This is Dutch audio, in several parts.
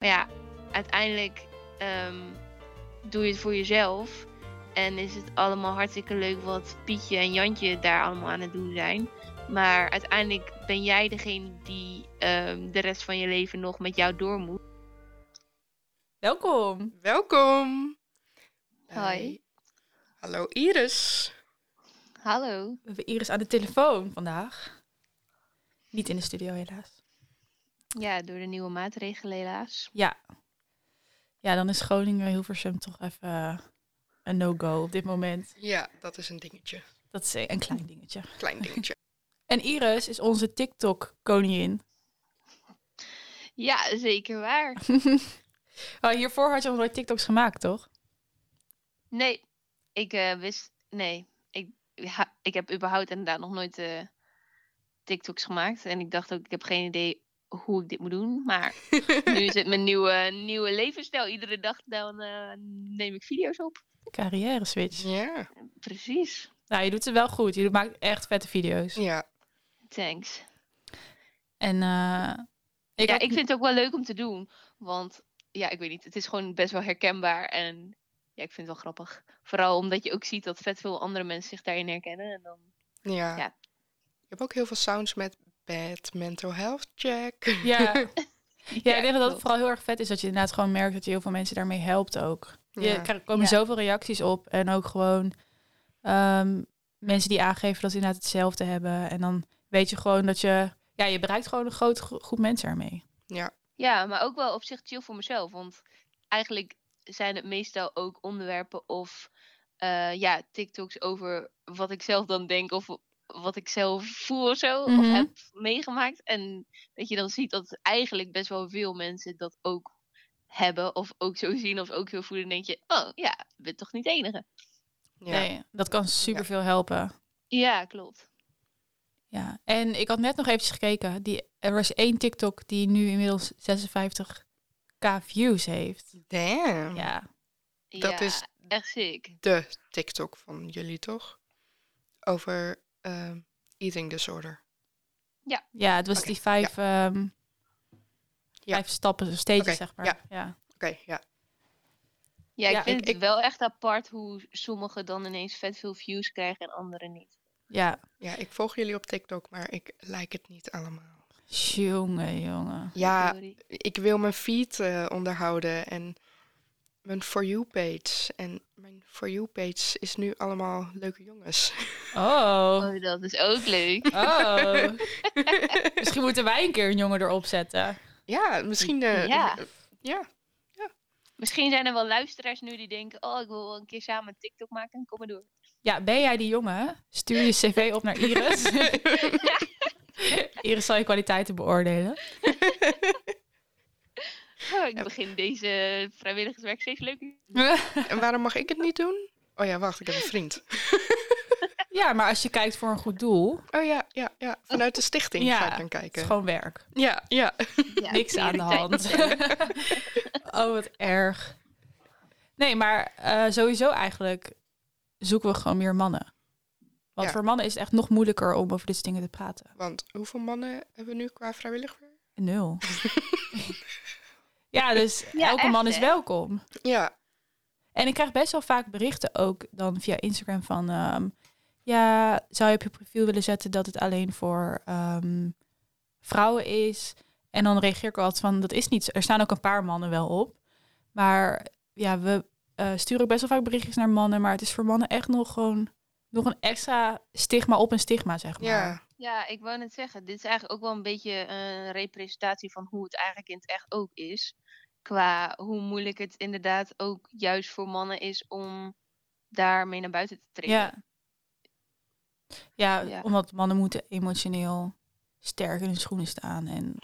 Maar ja, uiteindelijk ehm, doe je het voor jezelf. En is het allemaal hartstikke leuk wat Pietje en Jantje daar allemaal aan het doen zijn. Maar uiteindelijk ben jij degene die ehm, de rest van je leven nog met jou door moet. Welkom. Welkom. Hoi. Hallo Iris. Hallo. We hebben Iris aan de telefoon vandaag. Niet in de studio helaas. Ja, door de nieuwe maatregelen helaas. Ja. Ja, dan is Groningen Hilversum toch even eh, een no-go op dit moment. Ja, dat is een dingetje. Dat is een klein dingetje. Klein dingetje. En Iris is onze TikTok-koningin. Ja, zeker waar. Oh, hiervoor had je nog nooit TikToks gemaakt, toch? Nee, ik eh, wist. Nee, ik, ha- ik heb überhaupt inderdaad nog nooit eh, TikToks gemaakt. En ik dacht ook, ik heb geen idee hoe ik dit moet doen. Maar nu is het mijn nieuwe, nieuwe levensstijl. Iedere dag dan eh, neem ik video's op. Carrière switch. ja. Precies. Nou, je doet het wel goed. Je maakt echt vette video's. Ja. Thanks. En eh, ik, ja, had- ik vind het ook wel leuk om te doen. Want ja, ik weet niet, het is gewoon best wel herkenbaar. En ja, ik vind het wel grappig. Vooral omdat je ook ziet dat vet veel andere mensen zich daarin herkennen. En dan, Ja. Ja. Ik heb ook heel veel sounds met bad mental health check. Ja. ja, ik denk dat dat klopt. vooral heel erg vet is dat je inderdaad gewoon merkt dat je heel veel mensen daarmee helpt ook. Je, Ja. er komen Ja. zoveel reacties op en ook gewoon ehm, mensen die aangeven dat ze inderdaad hetzelfde hebben. En dan weet je gewoon dat je, ja, je bereikt gewoon een grote gro- groep mensen ermee. Ja. Ja, maar ook wel op zich chill voor mezelf. Want eigenlijk zijn het meestal ook onderwerpen of eh, ja, TikToks over wat ik zelf dan denk of wat ik zelf voel of zo. Of Mhm. heb meegemaakt. En dat je dan ziet dat eigenlijk best wel veel mensen dat ook hebben. Of ook zo zien of ook zo voelen. Dan denk je, oh ja, je bent toch niet de enige. Ja. Nee, dat kan super veel helpen. Ja, klopt. Ja, en ik had net nog eventjes gekeken. Die, er was één TikTok die nu inmiddels 56k views heeft. Damn. Ja, Dat ja, is- echt sick. De TikTok van jullie toch? Over ehm, eating disorder. ja het was die vijf, ehm, Ja. vijf stappen, stages Oké, zeg maar. ja. ja. Oké, ja. Ja, ik Ja, vind ik- het ik- wel echt apart hoe sommigen dan ineens vet veel views krijgen en anderen niet. Ja, Ja, ik volg jullie op TikTok, maar ik like het niet allemaal. jongen, jongen. Ja, Sorry. ik wil mijn feed eh, onderhouden en mijn For You page. En mijn For You page is nu allemaal leuke jongens. Oh, Oh, dat is ook leuk. oh. Misschien moeten wij een keer een jongen erop zetten. Ja, misschien. eh, Ja. ja. Misschien zijn er wel luisteraars nu die denken: Oh, ik wil wel een keer samen een TikTok maken. Kom maar door. Ja, ben jij die jongen? Stuur je cv op naar Iris. Iris zal je kwaliteiten beoordelen. Oh, ik begin deze vrijwilligerswerk steeds leuker. En waarom mag ik het niet doen? Oh ja, wacht, ik heb een vriend. Ja, maar als je kijkt voor een goed doel, Oh ja, ja, ja. Vanuit de stichting Ja, ga ik dan het kijken. is gewoon werk. Ja, ja. Ja, Niks aan de hand. oh, wat erg. Nee, maar eh, sowieso eigenlijk zoeken we gewoon meer mannen. Want Ja. voor mannen is het echt nog moeilijker om over dit soort dingen te praten. Want hoeveel mannen hebben we nu qua vrijwilliger? Nul. Ja, dus Ja, elke echt, man is hè? welkom. Ja, En ik krijg best wel vaak berichten ook dan via Instagram van... ehm, ja, zou je op je profiel willen zetten dat het alleen voor ehm, vrouwen is? En dan reageer ik altijd van, dat is niet zo. Er staan ook een paar mannen wel op. Maar ja, we eh, sturen ook best wel vaak berichtjes naar mannen. Maar het is voor mannen echt nog gewoon nog een extra stigma op een stigma, zeg maar. ja. Ja, ik wou net zeggen, dit is eigenlijk ook wel een beetje een representatie van hoe het eigenlijk in het echt ook is. Qua hoe moeilijk het inderdaad ook juist voor mannen is om daarmee naar buiten te treden. Ja. Ja, Ja. omdat mannen moeten emotioneel sterk in hun schoenen staan. En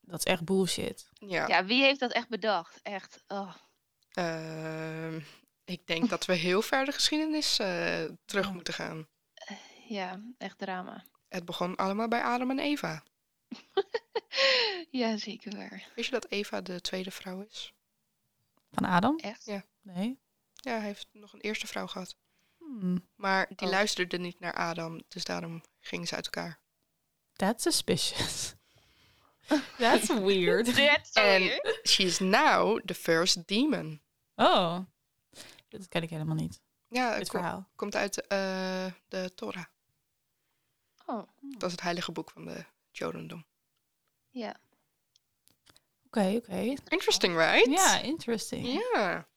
dat is echt bullshit. ja. Ja, wie heeft dat echt bedacht? Echt. Oh. Ehm, ik denk dat we heel ver de geschiedenis eh, terug moeten gaan. Ja, echt drama. Het begon allemaal bij Adam en Eva. ja, zeker waar. Wist je dat Eva de tweede vrouw is? Van Adam? Echt? Ja. Nee. Ja, hij heeft nog een eerste vrouw gehad. Hmm, Maar die Oh. luisterde niet naar Adam, dus daarom gingen ze uit elkaar. that's suspicious. That's weird. That's weird. She's now the first demon. Oh, dat ken ik helemaal niet. Ja, Het verhaal. komt uit eh, de Torah. Oh, Dat is het heilige boek van de Jodendom. ja. Oké, oké. Interesting, right? Ja, interesting. Ja.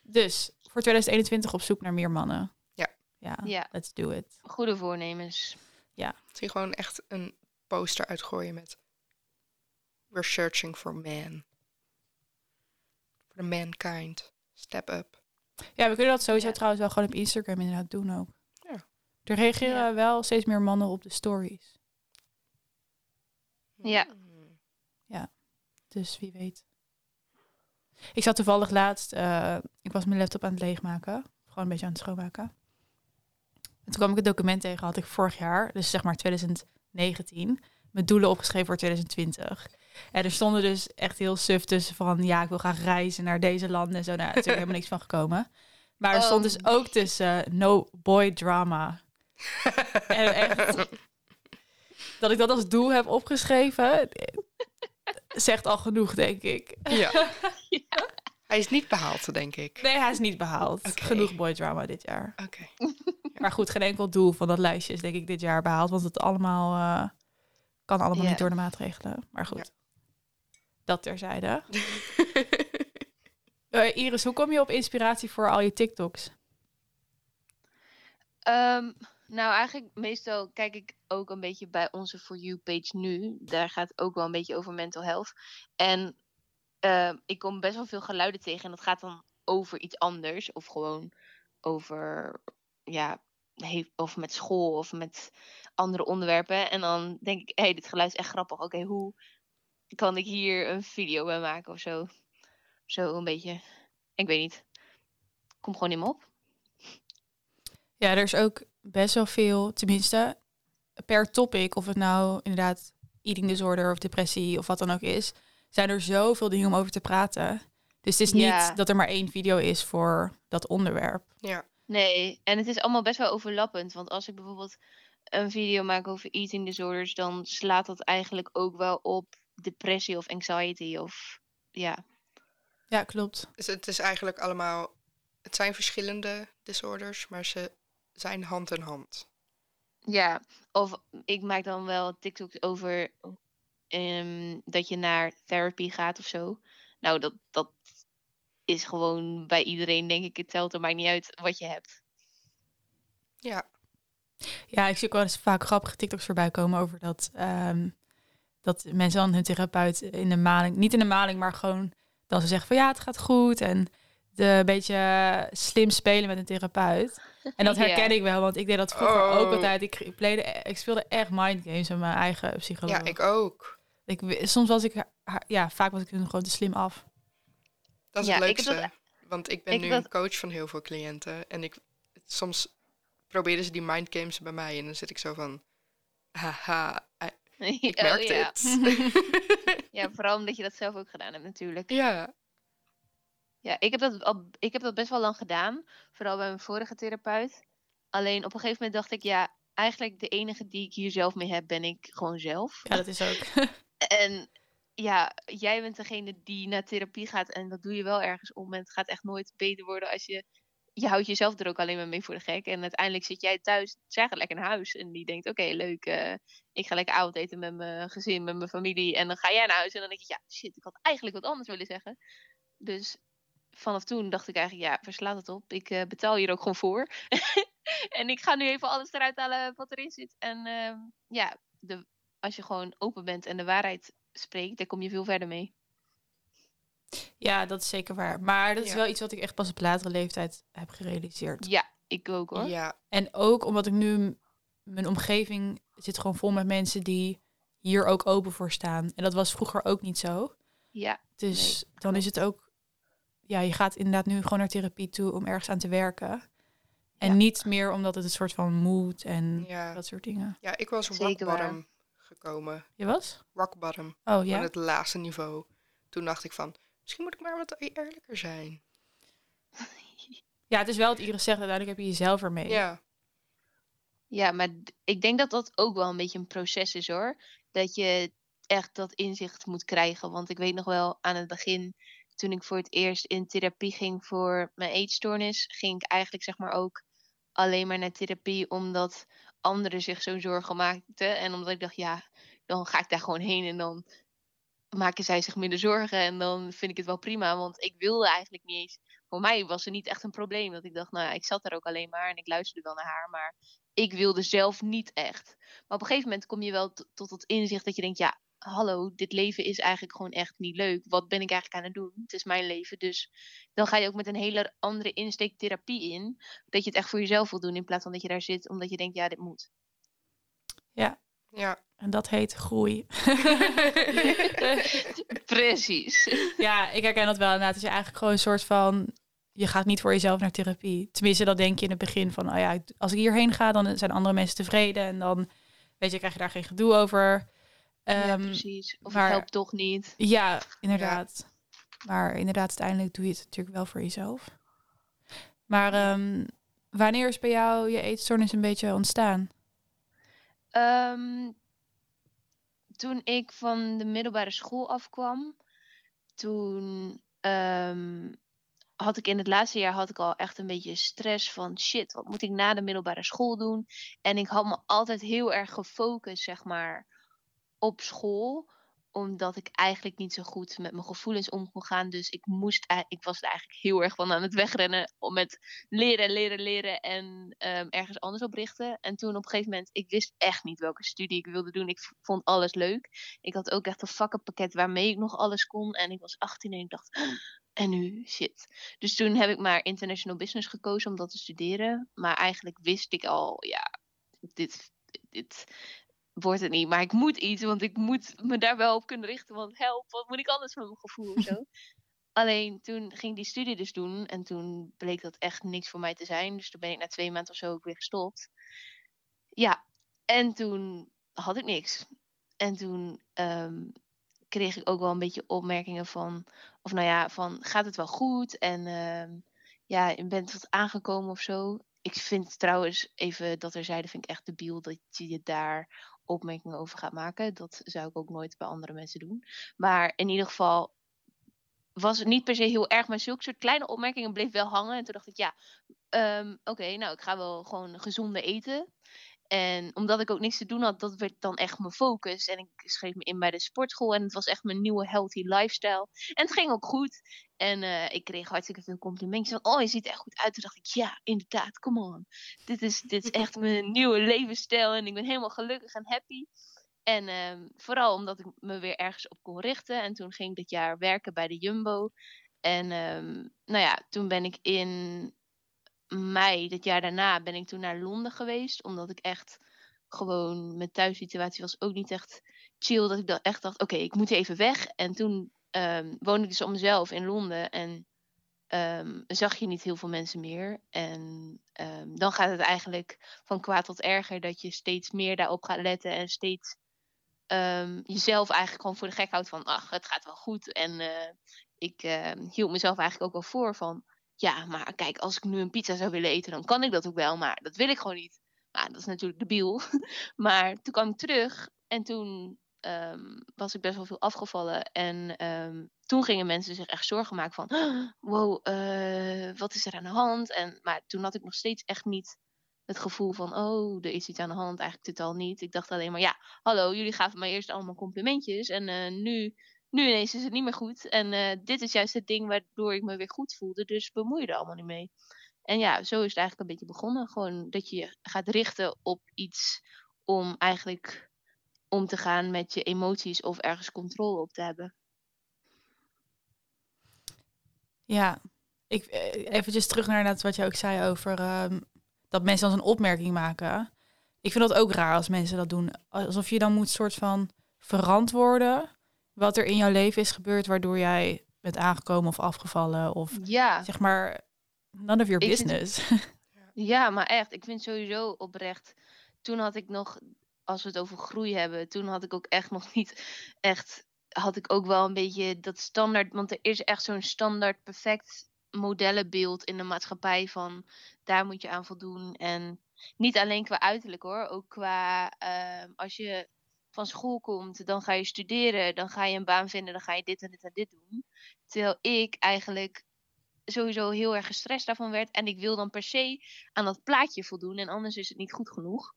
Dus voor 2021 op zoek naar meer mannen. Ja. Ja, Ja. let's do it. Goede voornemens. Zie gewoon echt een poster uitgooien met We're searching for man. For the mankind. Step up. Ja, we kunnen dat sowieso Ja. trouwens wel gewoon op Instagram inderdaad doen ook. Ja. Er reageren Ja. wel steeds meer mannen op de stories. Ja. Hmm. Dus wie weet. Ik zat toevallig laatst, eh, ik was mijn laptop aan het leegmaken. Gewoon een beetje aan het schoonmaken. En toen kwam ik het document tegen, had ik vorig jaar, dus zeg maar 2019, mijn doelen opgeschreven voor 2020. En er stonden dus echt heel suf tussen van, ja, ik wil graag reizen naar deze landen en zo. Nou, er is natuurlijk helemaal niks van gekomen. Maar er Oh. stond dus ook tussen no boy drama. En echt, dat ik dat als doel heb opgeschreven, zegt al genoeg, denk ik. ja. Hij is niet behaald, denk ik. Nee, hij is niet behaald. Genoeg boy drama dit jaar. Oké. Maar goed, geen enkel doel van dat lijstje is denk ik dit jaar behaald. Want het allemaal eh, kan allemaal Ja. niet door de maatregelen. Maar goed, Ja. dat terzijde. Eh, Iris, hoe kom je op inspiratie voor al je TikToks? Ehm, nou, eigenlijk meestal kijk ik ook een beetje bij onze For You page nu. Daar gaat het ook wel een beetje over mental health. En ehm, ik kom best wel veel geluiden tegen. En dat gaat dan over iets anders. Of gewoon over, ja, of met school of met andere onderwerpen. En dan denk ik, hé, hey, dit geluid is echt grappig. Oké, hoe kan ik hier een video bij maken of zo? Zo een beetje. Ik weet niet. Kom gewoon in me op. Ja, er is ook best wel veel, tenminste per topic, of het nou inderdaad eating disorder of depressie of wat dan ook is, zijn er zoveel dingen om over te praten. Dus het is Ja. niet dat er maar één video is voor dat onderwerp. Ja. Nee, en het is allemaal best wel overlappend. Want als ik bijvoorbeeld een video maak over eating disorders, dan slaat dat eigenlijk ook wel op depressie of anxiety of ja. Ja, klopt. Dus het is eigenlijk allemaal... Het zijn verschillende disorders, maar ze zijn hand in hand. Ja, of ik maak dan wel TikToks over ehm, dat je naar therapy gaat of zo. Nou, dat, dat is gewoon bij iedereen, denk ik, het telt er maakt niet uit wat je hebt. Ja. Ja, ik zie ook wel eens vaak grappige TikToks voorbij komen over dat, ehm, dat mensen dan hun therapeut in de maling, niet in de maling, maar gewoon dan ze zeggen van ja, het gaat goed en de een beetje slim spelen met een therapeut. En dat Ja. herken ik wel, want ik deed dat vroeger Oh. ook altijd. Ik, ik, speelde echt mindgames met mijn eigen psycholoog. ja, ik ook. Ik, soms was ik, ja, vaak was ik hun gewoon te slim af. Dat is Ja, het ik heb leukste. dat- Want ik ben ik nu een coach van heel veel cliënten. En ik, soms proberen ze die mindgames bij mij. En dan zit ik zo van... Haha, ik Oh, merk ja. dit. ja, vooral omdat je dat zelf ook gedaan hebt natuurlijk. ja. Ja, ik heb, dat al, ik heb dat best wel lang gedaan. Vooral bij mijn vorige therapeut. Alleen op een gegeven moment dacht ik, ja, eigenlijk de enige die ik hier zelf mee heb, ben ik gewoon zelf. Ja, dat is ook. En ja, jij bent degene die naar therapie gaat en dat doe je wel ergens om. En het gaat echt nooit beter worden als je... Je houdt jezelf er ook alleen maar mee voor de gek. En uiteindelijk zit jij thuis, zeg lekker naar huis. En die denkt, oké, leuk. eh, ik ga lekker avondeten met mijn gezin, met mijn familie. En dan ga jij naar huis en dan denk je, ja, shit, ik had eigenlijk wat anders willen zeggen. Dus vanaf toen dacht ik eigenlijk, ja, verslaat het op. Ik eh, betaal hier ook gewoon voor. en ik ga nu even alles eruit halen wat erin zit. En ehm, ja, de, als je gewoon open bent en de waarheid spreekt, dan kom je veel verder mee. Ja, dat is zeker waar. Maar dat is Ja. wel iets wat ik echt pas op latere leeftijd heb gerealiseerd. Ja, ik ook hoor. Ja. En ook omdat ik nu mijn omgeving zit gewoon vol met mensen die hier ook open voor staan. En dat was vroeger ook niet zo. Ja, Dus Nee, dan is het ook, ja, je gaat inderdaad nu gewoon naar therapie toe om ergens aan te werken. En Ja. niet meer omdat het een soort van moet en Ja. dat soort dingen. ja, ik was rock Zeker waar. bottom gekomen. Je was? Rock bottom. Oh ja. het laagste niveau. Toen dacht ik van, misschien moet ik maar wat eerlijker zijn. Ja, het is wel wat Iris zegt. Uiteindelijk heb je jezelf ermee. Ja. ja, maar ik denk dat dat ook wel een beetje een proces is hoor. Dat je echt dat inzicht moet krijgen. Want ik weet nog wel aan het begin, toen ik voor het eerst in therapie ging voor mijn eetstoornis, ging ik eigenlijk zeg maar ook alleen maar naar therapie omdat anderen zich zo zorgen maakten. En omdat ik dacht, ja, dan ga ik daar gewoon heen en dan maken zij zich minder zorgen. En dan vind ik het wel prima, want ik wilde eigenlijk niet eens. Voor mij was er niet echt een probleem. Dat ik dacht, nou ja, ik zat daar ook alleen maar en ik luisterde wel naar haar. Maar ik wilde zelf niet echt. Maar op een gegeven moment kom je wel tot het inzicht dat je denkt, ja, hallo, dit leven is eigenlijk gewoon echt niet leuk. Wat ben ik eigenlijk aan het doen? Het is mijn leven. Dus dan ga je ook met een hele andere insteek therapie in. Dat je het echt voor jezelf wil doen in plaats van dat je daar zit omdat je denkt, ja, dit moet. Ja, Ja. en dat heet groei. Precies. ja, ik herken dat wel inderdaad. Het is eigenlijk gewoon een soort van... Je gaat niet voor jezelf naar therapie. Tenminste, dat denk je in het begin van... Oh ja, als ik hierheen ga, dan zijn andere mensen tevreden. En dan, weet je, krijg je daar geen gedoe over. Ja, Ehm, precies. Of maar- het helpt toch niet. Ja, inderdaad. Maar inderdaad, uiteindelijk doe je het natuurlijk wel voor jezelf. Maar ehm, wanneer is bij jou je eetstoornis een beetje ontstaan? Ehm, toen ik van de middelbare school afkwam, toen had ik in het laatste jaar had ik al echt een beetje stress van shit, wat moet ik na de middelbare school doen? En ik had me altijd heel erg gefocust, zeg maar, op school omdat ik eigenlijk niet zo goed met mijn gevoelens om kon gaan. Dus ik moest, ik was eigenlijk heel erg van aan het wegrennen. Om met leren, leren, leren en ehm, ergens anders op richten. En toen op een gegeven moment, ik wist echt niet welke studie ik wilde doen. Ik vond alles leuk. Ik had ook echt een vakkenpakket waarmee ik nog alles kon. En ik was 18 en ik dacht, en nu? Shit. Dus toen heb ik maar international business gekozen om dat te studeren. Maar eigenlijk wist ik al, ja, dit, dit wordt het niet. Maar ik moet iets, want ik moet me daar wel op kunnen richten. Want help, wat moet ik anders met mijn gevoel of zo? Alleen toen ging ik die studie dus doen. En toen bleek dat echt niks voor mij te zijn. Dus toen ben ik na twee maanden of zo ook weer gestopt. Ja, en toen had ik niks. En toen ehm, kreeg ik ook wel een beetje opmerkingen van... Of nou ja, van gaat het wel goed? En ehm, ja, je bent wat aangekomen of zo. Ik vind trouwens, even dat er zeiden, vind ik echt debiel dat je je daar opmerkingen over gaat maken. Dat zou ik ook nooit bij andere mensen doen. Maar in ieder geval was het niet per se heel erg, maar zulke soort kleine opmerkingen bleef wel hangen. En toen dacht ik, ja, ehm, oké, nou, ik ga wel gewoon gezonde eten. En omdat ik ook niks te doen had, dat werd dan echt mijn focus. En ik schreef me in bij de sportschool en het was echt mijn nieuwe healthy lifestyle. En het ging ook goed. En eh, ik kreeg hartstikke veel complimentjes van, oh, je ziet er echt goed uit. Toen dacht ik, ja, inderdaad, come on. Dit is, dit is echt mijn nieuwe levensstijl en ik ben helemaal gelukkig en happy. En ehm, vooral omdat ik me weer ergens op kon richten. En toen ging ik dit jaar werken bij de Jumbo. En ehm, nou ja, toen ben ik in mei, dit jaar daarna, ben ik toen naar Londen geweest. Omdat ik echt gewoon, mijn thuissituatie was ook niet echt chill. Dat ik dan echt dacht, oké, ik moet even weg. En toen ehm, woonde ik dus op mezelf in Londen. En ehm, zag je niet heel veel mensen meer. En ehm, dan gaat het eigenlijk van kwaad tot erger. Dat je steeds meer daarop gaat letten. En steeds jezelf eigenlijk gewoon voor de gek houdt van... Ach, het gaat wel goed. En eh, ik hield mezelf eigenlijk ook wel voor van... Ja, maar kijk, als ik nu een pizza zou willen eten, dan kan ik dat ook wel. Maar dat wil ik gewoon niet. Nou, dat is natuurlijk debiel. maar toen kwam ik terug en toen ehm, was ik best wel veel afgevallen. En ehm, toen gingen mensen zich echt zorgen maken van... Wow, eh, wat is er aan de hand? En, maar toen had ik nog steeds echt niet het gevoel van... Oh, er is iets aan de hand. Eigenlijk totaal niet. Ik dacht alleen maar, ja, hallo, jullie gaven mij eerst allemaal complimentjes. En eh, nu, nu ineens is het niet meer goed. En eh, dit is juist het ding waardoor ik me weer goed voelde. Dus bemoei je er allemaal niet mee. En ja, zo is het eigenlijk een beetje begonnen. Gewoon dat je je gaat richten op iets om eigenlijk om te gaan met je emoties of ergens controle op te hebben. Ja, ik, eh, eventjes terug naar wat je ook zei over ehm, dat mensen dan een opmerking maken. Ik vind dat ook raar als mensen dat doen. Alsof je dan moet soort van verantwoorden wat er in jouw leven is gebeurd, waardoor jij bent aangekomen of afgevallen of Ja, zeg maar none of your Ik vind- business. ja, maar echt, ik vind sowieso oprecht. Toen had ik nog, als we het over groei hebben, toen had ik ook echt nog niet echt, had ik ook wel een beetje dat standaard, want er is echt zo'n standaard perfect modellenbeeld in de maatschappij van daar moet je aan voldoen. En niet alleen qua uiterlijk hoor, ook qua ehm, als je van school komt, dan ga je studeren, dan ga je een baan vinden, dan ga je dit en dit en dit doen. Terwijl ik eigenlijk sowieso heel erg gestrest daarvan werd. En ik wil dan per se aan dat plaatje voldoen. En anders is het niet goed genoeg.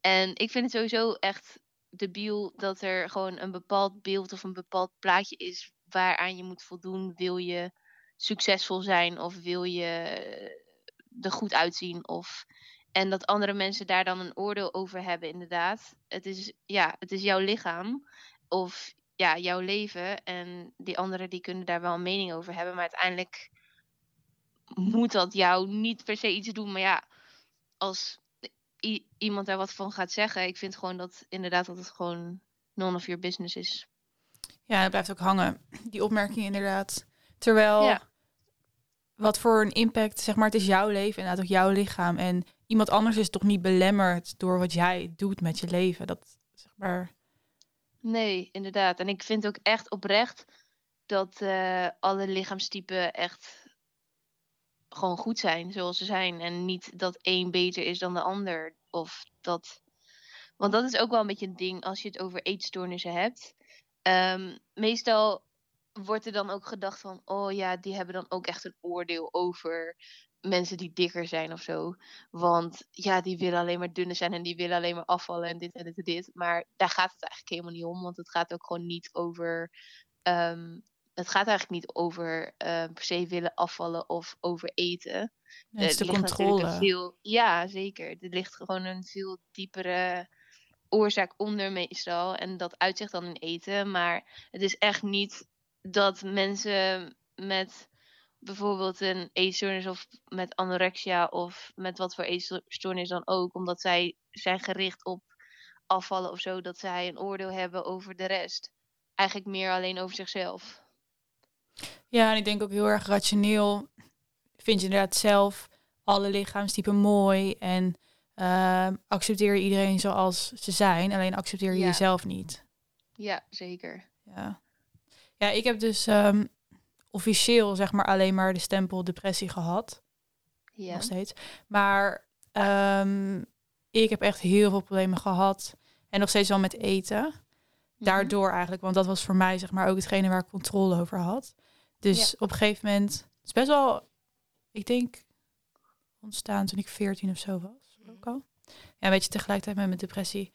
En ik vind het sowieso echt debiel dat er gewoon een bepaald beeld of een bepaald plaatje is waaraan je moet voldoen. Wil je succesvol zijn of wil je er goed uitzien? Of... En dat andere mensen daar dan een oordeel over hebben, inderdaad. Het is, ja, het is jouw lichaam of ja, jouw leven. En die anderen die kunnen daar wel een mening over hebben. Maar uiteindelijk moet dat jou niet per se iets doen. Maar ja, als iemand daar wat van gaat zeggen, ik vind gewoon dat inderdaad dat het gewoon none of your business is. Ja, het blijft ook hangen, die opmerking inderdaad. Terwijl, wat voor een impact, zeg maar, het is jouw leven, inderdaad ook jouw lichaam. En iemand anders is toch niet belemmerd door wat jij doet met je leven. Dat, zeg maar... Nee, inderdaad. En ik vind ook echt oprecht dat uh, alle lichaamstypen echt gewoon goed zijn zoals ze zijn. En niet dat één beter is dan de ander. Of dat. Want dat is ook wel een beetje een ding als je het over eetstoornissen hebt. Um, meestal wordt er dan ook gedacht van, oh ja, die hebben dan ook echt een oordeel over mensen die dikker zijn of zo. Want ja, die willen alleen maar dunne zijn en die willen alleen maar afvallen en dit en dit en dit. Maar daar gaat het eigenlijk helemaal niet om, want het gaat ook gewoon niet over um, het gaat eigenlijk niet over uh, per se willen afvallen of over eten. Ja, het is de controle. Veel, ja, zeker. Er ligt gewoon een veel diepere oorzaak onder meestal. En dat uitzicht dan in eten. Maar het is echt niet dat mensen met bijvoorbeeld een eetstoornis of met anorexia of met wat voor eetstoornis dan ook, omdat zij zijn gericht op afvallen of zo, dat zij een oordeel hebben over de rest. Eigenlijk meer alleen over zichzelf. Ja, en ik denk ook heel erg rationeel. Vind je inderdaad zelf alle lichaamstypen mooi en uh, accepteer iedereen zoals ze zijn, alleen accepteer je jezelf niet. Ja, zeker. Ja, ja ik heb dus um, officieel zeg maar alleen maar de stempel depressie gehad. Ja. Nog steeds. Maar um, ik heb echt heel veel problemen gehad. En nog steeds wel met eten. Mhm. Daardoor eigenlijk, want dat was voor mij zeg maar ook hetgene waar ik controle over had. Dus op een gegeven moment, het is best wel, ik denk, ontstaan toen ik 14 of zo was. Mhm. Ook al. Ja, een beetje tegelijkertijd met mijn depressie.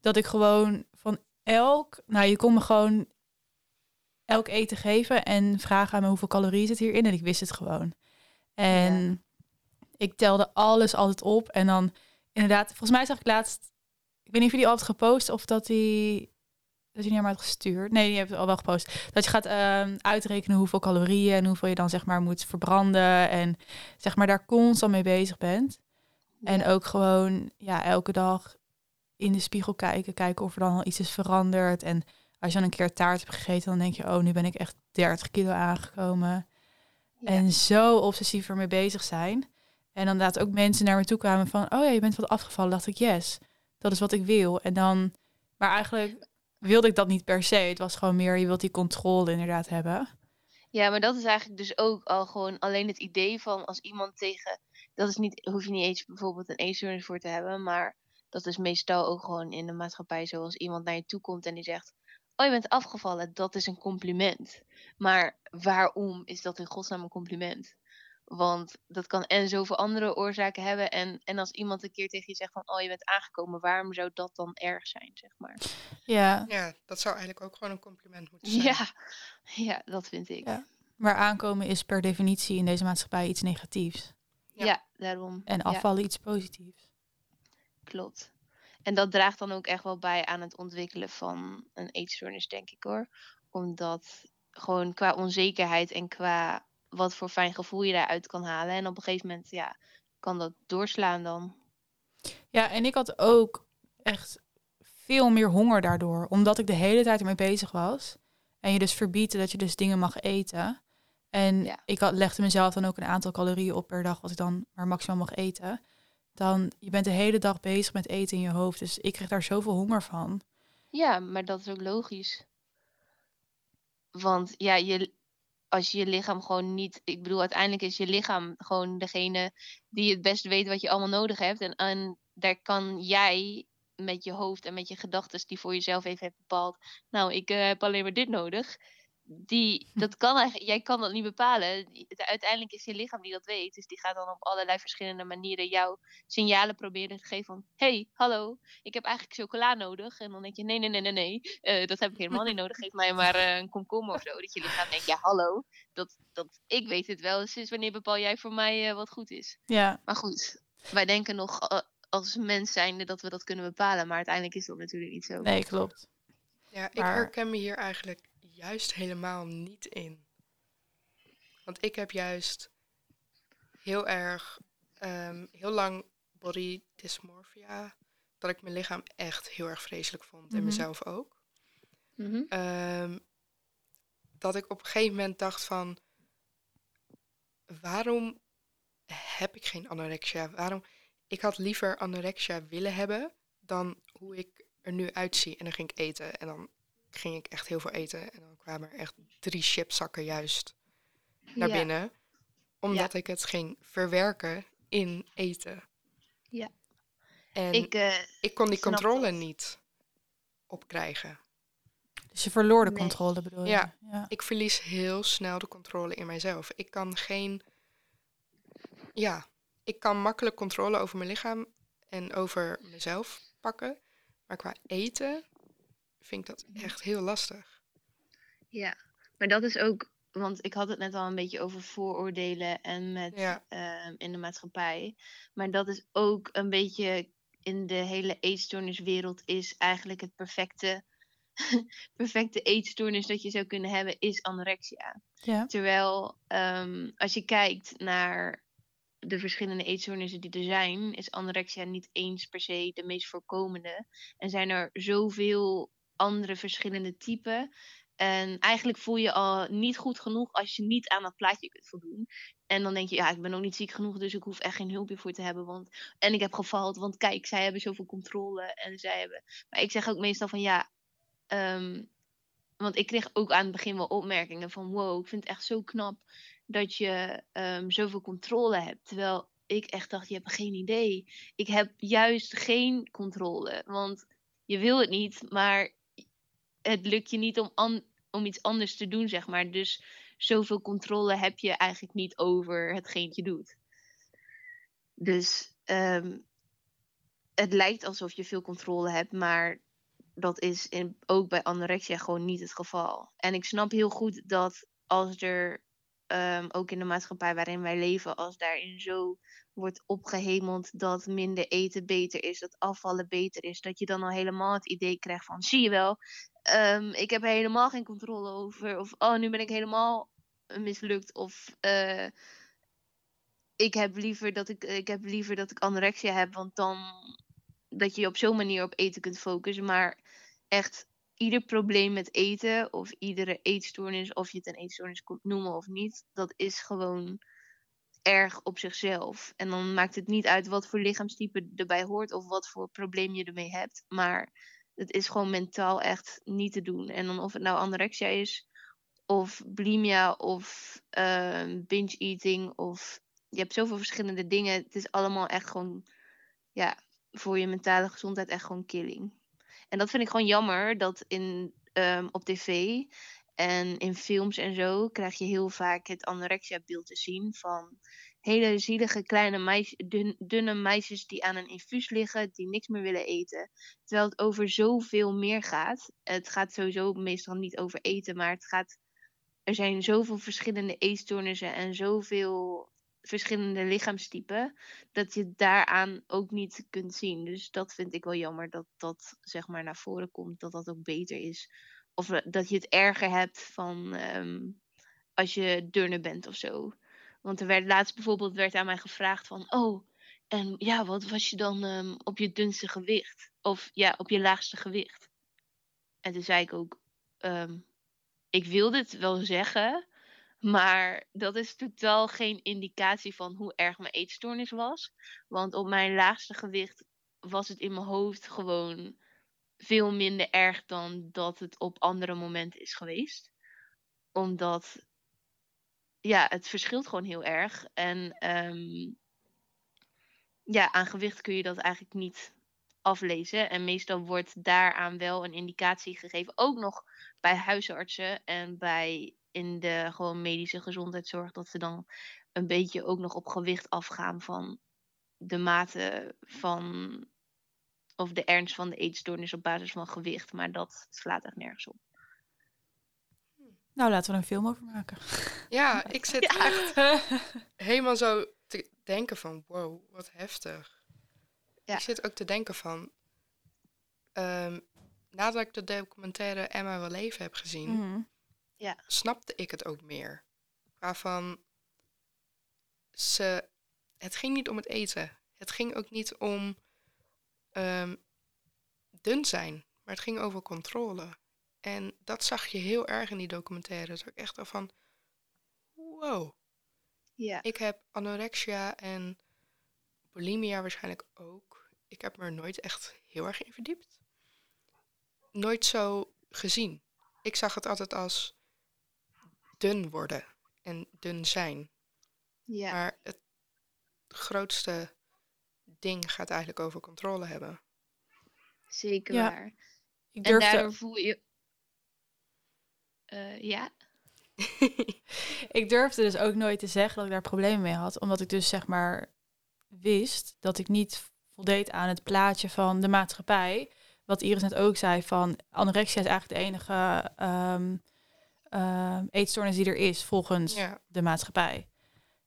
Dat ik gewoon van elk, nou je kon me gewoon elk eten geven en vragen aan me hoeveel calorieën zit hierin. En ik wist het gewoon. En ik telde alles altijd op. En dan inderdaad, volgens mij zag ik laatst, ik weet niet of die altijd gepost of dat die dat je niet maar gestuurd. Nee, die hebt het al wel gepost. Dat je gaat uh, uitrekenen hoeveel calorieën en hoeveel je dan zeg maar moet verbranden. En zeg maar daar constant mee bezig bent. En ook gewoon ja, elke dag in de spiegel kijken. Kijken of er dan al iets is veranderd. En als je dan een keer taart hebt gegeten, dan denk je, oh, nu ben ik echt 30 kilo aangekomen. En zo obsessief ermee bezig zijn. En dan laat ook mensen naar me toe kwamen van, oh ja, je bent wat afgevallen. dacht ik, yes, dat is wat ik wil. En dan, maar eigenlijk wilde ik dat niet per se. Het was gewoon meer, je wilt die controle inderdaad hebben. Ja, maar dat is eigenlijk dus ook al gewoon alleen het idee van als iemand tegen. Dat is niet, hoef je niet eens bijvoorbeeld een eetstoornis voor te hebben, maar dat is meestal ook gewoon in de maatschappij zoals iemand naar je toe komt en die zegt: Oh, je bent afgevallen, dat is een compliment. Maar waarom is dat in godsnaam een compliment? Want dat kan en zoveel andere oorzaken hebben. En, en als iemand een keer tegen je zegt van, oh je bent aangekomen, waarom zou dat dan erg zijn, zeg maar. Ja. Ja, dat zou eigenlijk ook gewoon een compliment moeten zijn. Ja, ja dat vind ik. Ja. Maar aankomen is per definitie in deze maatschappij iets negatiefs. Ja, daarom. En afvallen iets positiefs. Klopt. En dat draagt dan ook echt wel bij aan het ontwikkelen van een eetstoornis, denk ik hoor. Omdat gewoon qua onzekerheid en qua wat voor fijn gevoel je daaruit kan halen. En op een gegeven moment, ja, kan dat doorslaan dan. Ja, en ik had ook echt veel meer honger daardoor. Omdat ik de hele tijd ermee bezig was. En je dus verbiedt dat je dus dingen mag eten. En ik had, legde mezelf dan ook een aantal calorieën op per dag, wat ik dan maar maximaal mag eten. Dan, je bent de hele dag bezig met eten in je hoofd. Dus ik kreeg daar zoveel honger van. Ja, maar dat is ook logisch. Want ja, je, als je je lichaam gewoon niet. Ik bedoel, uiteindelijk is je lichaam gewoon degene die het best weet wat je allemaal nodig hebt. En, en daar kan jij met je hoofd en met je gedachten die voor jezelf even hebt bepaald. Nou, ik eh, heb alleen maar dit nodig. Die, dat kan eigenlijk, jij kan dat niet bepalen. Uiteindelijk is je lichaam die dat weet. Dus die gaat dan op allerlei verschillende manieren jou signalen proberen te geven van... hey, hallo, ik heb eigenlijk chocola nodig. En dan denk je, nee, nee, nee, nee, nee. eh, dat heb ik helemaal niet nodig. Geef mij maar eh, een komkommer of zo. Dat je lichaam denkt, ja, hallo. Dat, dat, ik weet het wel. Sinds wanneer bepaal jij voor mij eh, wat goed is? Ja, Maar goed, wij denken nog als mens zijnde dat we dat kunnen bepalen. Maar uiteindelijk is dat natuurlijk niet zo. nee, klopt. Ja, ik Maar- herken me hier eigenlijk juist helemaal niet in. Want ik heb juist heel erg, ehm, heel lang body dysmorphia. Dat ik mijn lichaam echt heel erg vreselijk vond. En Mhm. mezelf ook. Mhm. Ehm, dat ik op een gegeven moment dacht van... Waarom heb ik geen anorexia? Waarom... Ik had liever anorexia willen hebben dan hoe ik er nu uitzie. En dan ging ik eten en dan ging ik echt heel veel eten. En dan kwamen er echt drie chipzakken juist naar Ja. binnen. Omdat ik het ging verwerken in eten. Ja. En Ik, ik, eh, kon die controle dat. niet opkrijgen. Dus je verloor de Nee. controle, bedoel je? Ja. ja. Ik verlies heel snel de controle in mijzelf. Ik kan geen. Ja, ik kan makkelijk controle over mijn lichaam en over mezelf pakken. Maar qua eten vind ik dat echt heel lastig. ja, maar dat is ook... Want ik had het net al een beetje over vooroordelen en met Ja. ehm, in de maatschappij. Maar dat is ook een beetje in de hele eetstoorniswereld is eigenlijk het perfecte, perfecte eetstoornis dat je zou kunnen hebben, is anorexia. Ja. Terwijl ehm, als je kijkt naar de verschillende eetstoornissen die er zijn, is anorexia niet eens per se de meest voorkomende. En zijn er zoveel andere verschillende typen. En eigenlijk voel je al niet goed genoeg als je niet aan dat plaatje kunt voldoen. En dan denk je, ja, ik ben ook niet ziek genoeg, dus ik hoef echt geen hulp hiervoor te hebben. Want... En ik heb gefaald, want kijk, zij hebben zoveel controle en zij hebben... Maar ik zeg ook meestal van, ja, ehm, want ik kreeg ook aan het begin wel opmerkingen van, wow, ik vind het echt zo knap dat je ehm, zoveel controle hebt. Terwijl ik echt dacht, je hebt geen idee. Ik heb juist geen controle, want je wil het niet, maar het lukt je niet om, om iets anders te doen, zeg maar. Dus zoveel controle heb je eigenlijk niet over hetgeen je doet. Dus ehm, het lijkt alsof je veel controle hebt, maar dat is in, ook bij anorexia gewoon niet het geval. En ik snap heel goed dat als er ehm, ook in de maatschappij waarin wij leven, als daarin zo wordt opgehemeld dat minder eten beter is, dat afvallen beter is, dat je dan al helemaal het idee krijgt van, zie je wel, ehm, ik heb er helemaal geen controle over, of oh, nu ben ik helemaal mislukt, of eh, ik heb liever dat ik, ik heb liever dat ik anorexia heb, want dan dat je je op zo'n manier op eten kunt focussen, maar echt ieder probleem met eten of iedere eetstoornis, of je het een eetstoornis kunt noemen of niet, dat is gewoon erg op zichzelf. En dan maakt het niet uit wat voor lichaamstype erbij hoort of wat voor probleem je ermee hebt, maar het is gewoon mentaal echt niet te doen. En dan of het nou anorexia is, of bulimia, of ehm, binge eating, of je hebt zoveel verschillende dingen. Het is allemaal echt gewoon, ja, voor je mentale gezondheid echt gewoon killing. En dat vind ik gewoon jammer dat in, ehm, op tv en in films en zo krijg je heel vaak het anorexia-beeld te zien van hele zielige kleine meisjes, dun- dunne meisjes die aan een infuus liggen, die niks meer willen eten. Terwijl het over zoveel meer gaat. Het gaat sowieso meestal niet over eten, maar het gaat. Er zijn zoveel verschillende eetstoornissen en zoveel verschillende lichaamstypen dat je daaraan ook niet kunt zien. Dus dat vind ik wel jammer dat dat zeg maar naar voren komt, dat dat ook beter is. Of eh, dat je het erger hebt van ehm, als je dunner bent of zo. Want er werd laatst bijvoorbeeld werd aan mij gevraagd van, oh, en ja, wat was je dan ehm, op je dunste gewicht? Of ja, op je laagste gewicht? En toen zei ik ook, ehm, ik wilde het wel zeggen, maar dat is totaal geen indicatie van hoe erg mijn eetstoornis was. Want op mijn laagste gewicht was het in mijn hoofd gewoon veel minder erg dan dat het op andere momenten is geweest. Omdat, ja, het verschilt gewoon heel erg. En ehm, ja, aan gewicht kun je dat eigenlijk niet aflezen. En meestal wordt daaraan wel een indicatie gegeven. Ook nog bij huisartsen en bij in de gewoon medische gezondheidszorg. Dat ze dan een beetje ook nog op gewicht afgaan van de mate van. Of de ernst van de eetstoornis op basis van gewicht. Maar dat slaat echt nergens op. Nou, laten we er een film over maken. Ja, ik zit Ja. echt helemaal zo te denken van, wow, wat heftig. Ja. Ik zit ook te denken van, ehm, nadat ik de documentaire Emma wil leven heb gezien, Mhm. snapte ik het ook meer. Waarvan ze, het ging niet om het eten. Het ging ook niet om ehm, dun zijn, maar het ging over controle. En dat zag je heel erg in die documentaire. Dat ik echt al van, wow. Ja. Ik heb anorexia en bulimia waarschijnlijk ook. Ik heb me er nooit echt heel erg in verdiept. Nooit zo gezien. Ik zag het altijd als dun worden en dun zijn. Ja. Maar het grootste ding gaat eigenlijk over controle hebben. Zeker Ja. waar. Ik En daardoor voel je. Eh, ja. ik durfde dus ook nooit te zeggen dat ik daar problemen mee had. Omdat ik dus zeg maar wist dat ik niet voldeed aan het plaatje van de maatschappij. Wat Iris net ook zei, van anorexia is eigenlijk de enige ehm, ehm, eetstoornis die er is volgens Ja, de maatschappij.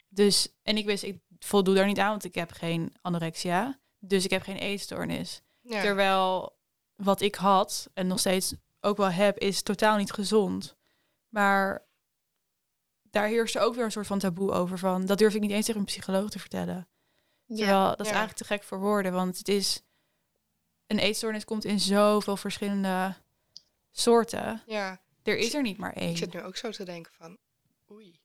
Dus, en ik wist, ik voldoe daar niet aan, want ik heb geen anorexia. Dus ik heb geen eetstoornis. ja, Terwijl wat ik had en nog steeds ook wel heb, is totaal niet gezond. Maar daar heerste ook weer een soort van taboe over. Van, dat durf ik niet eens tegen een psycholoog te vertellen. Terwijl dat is eigenlijk te gek voor woorden. Want het is. Een eetstoornis komt in zoveel verschillende soorten. ja. Er is er niet maar één. Ik zit nu ook zo te denken van, oei.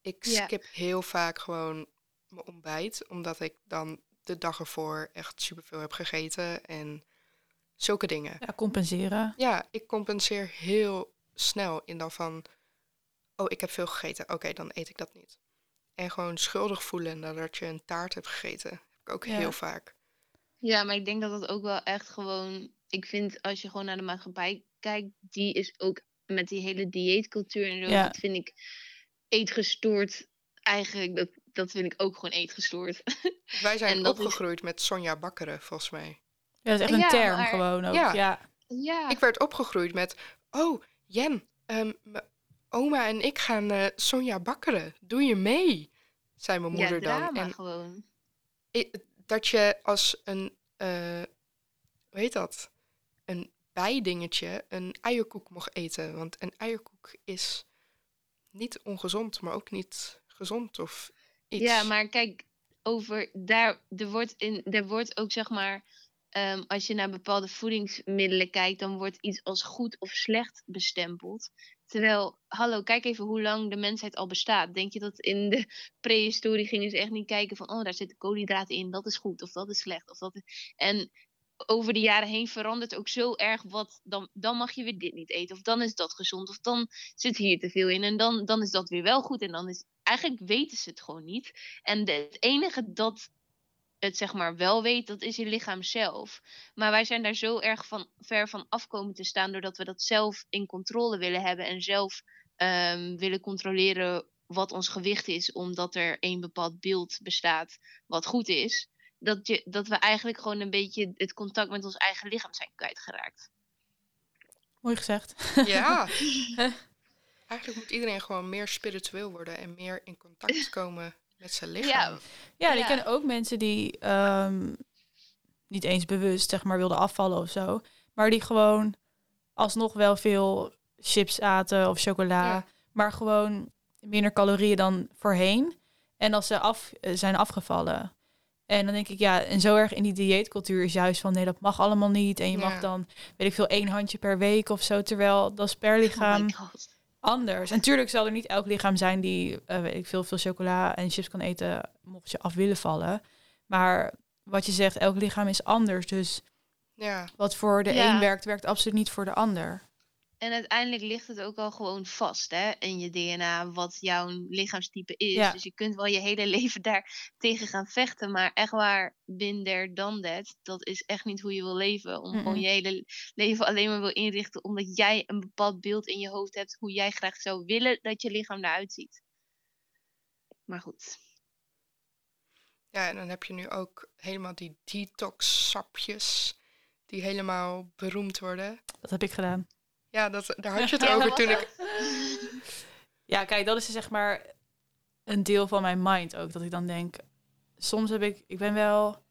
Ik Ja. skip heel vaak gewoon mijn ontbijt, omdat ik dan de dag ervoor echt superveel heb gegeten en zulke dingen. Ja, compenseren. Ja, ik compenseer heel snel in dan van, oh, ik heb veel gegeten, oké, dan eet ik dat niet. En gewoon schuldig voelen nadat je een taart hebt gegeten, heb ik ook Ja. heel vaak. Ja, maar ik denk dat dat ook wel echt gewoon. Ik vind als je gewoon naar de maatschappij kijkt, die is ook met die hele dieetcultuur en zo. Ja. Dat vind ik eetgestoord. Eigenlijk, dat, dat vind ik ook gewoon eetgestoord. Wij zijn is- opgegroeid met Sonja Bakkeren, volgens mij. Ja, dat is echt een Ja, term maar- gewoon ook. Ja. Ja. ja. Ik werd opgegroeid met, oh, Jen, ehm, oma en ik gaan eh, Sonja bakkeren. Doe je mee? Zei mijn ja, moeder dan. drama En gewoon. dat je als een, eh, hoe heet dat? Een bijdingetje een eierkoek mocht eten. Want een eierkoek is niet ongezond, maar ook niet gezond of iets. Ja, maar kijk, over daar, er wordt, in, er wordt ook zeg maar, ehm, als je naar bepaalde voedingsmiddelen kijkt, dan wordt iets als goed of slecht bestempeld. Terwijl, hallo, kijk even hoe lang de mensheid al bestaat. Denk je dat in de prehistorie gingen ze echt niet kijken van, oh, daar zitten koolhydraten in, dat is goed of dat is slecht. Of dat is... En over de jaren heen verandert ook zo erg wat, dan, dan mag je weer dit niet eten. Of dan is dat gezond, of dan zit hier te veel in. En dan, dan is dat weer wel goed. En dan is, eigenlijk weten ze het gewoon niet. En het enige dat het zeg maar wel weet, dat is je lichaam zelf. Maar wij zijn daar zo erg van, ver van afkomen te staan, doordat we dat zelf in controle willen hebben en zelf ehm, willen controleren wat ons gewicht is, omdat er een bepaald beeld bestaat wat goed is. Dat, je, dat we eigenlijk gewoon een beetje het contact met ons eigen lichaam zijn kwijtgeraakt. Mooi gezegd. Ja. Eigenlijk moet iedereen gewoon meer spiritueel worden en meer in contact komen met zijn lichaam. Ja, ik Ja. ken ook mensen die ehm, niet eens bewust zeg maar wilden afvallen of zo, maar die gewoon alsnog wel veel chips aten of chocola, Ja. maar gewoon minder calorieën dan voorheen. En als ze af eh, zijn afgevallen. En dan denk ik, ja, en zo erg in die dieetcultuur is juist van nee, dat mag allemaal niet. En je mag dan, weet ik veel, één handje per week of zo. Terwijl dat is per lichaam Oh god. anders. En natuurlijk zal er niet elk lichaam zijn die, eh, weet ik veel, veel chocola en chips kan eten, mocht je af willen vallen. Maar wat je zegt, elk lichaam is anders. Dus Ja, wat voor de Ja. een werkt, werkt absoluut niet voor de ander. En uiteindelijk ligt het ook al gewoon vast hè, in je DNA wat jouw lichaamstype is. Ja. Dus je kunt wel je hele leven daar tegen gaan vechten. Maar echt waar, binder dan dat, dat is echt niet hoe je wil leven. Om gewoon je hele leven alleen maar wil inrichten. Omdat jij een bepaald beeld in je hoofd hebt. Hoe jij graag zou willen dat je lichaam eruit ziet. Maar goed. Ja, en dan heb je nu ook helemaal die detox-sapjes die helemaal beroemd worden. Dat heb ik gedaan. Ja, dat, daar had je het Ja, over toen ik... Ja, kijk, dat is zeg maar een deel van mijn mind ook. Dat ik dan denk, soms heb ik, ik ben wel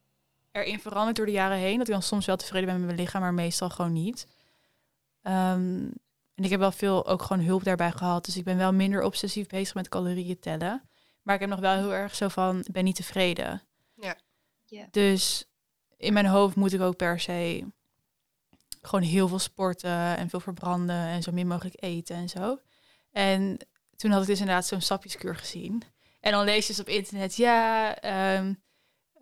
erin veranderd door de jaren heen. Dat ik dan soms wel tevreden ben met mijn lichaam, maar meestal gewoon niet. Ehm, en ik heb wel veel ook gewoon hulp daarbij gehad. Dus ik ben wel minder obsessief bezig met calorieën tellen. Maar ik heb nog wel heel erg zo van, ik ben niet tevreden. Ja. Ja. Dus in mijn hoofd moet ik ook per se gewoon heel veel sporten en veel verbranden en zo min mogelijk eten en zo. En toen had ik dus inderdaad zo'n sapjeskuur gezien. En dan lees je dus op internet, ja, ehm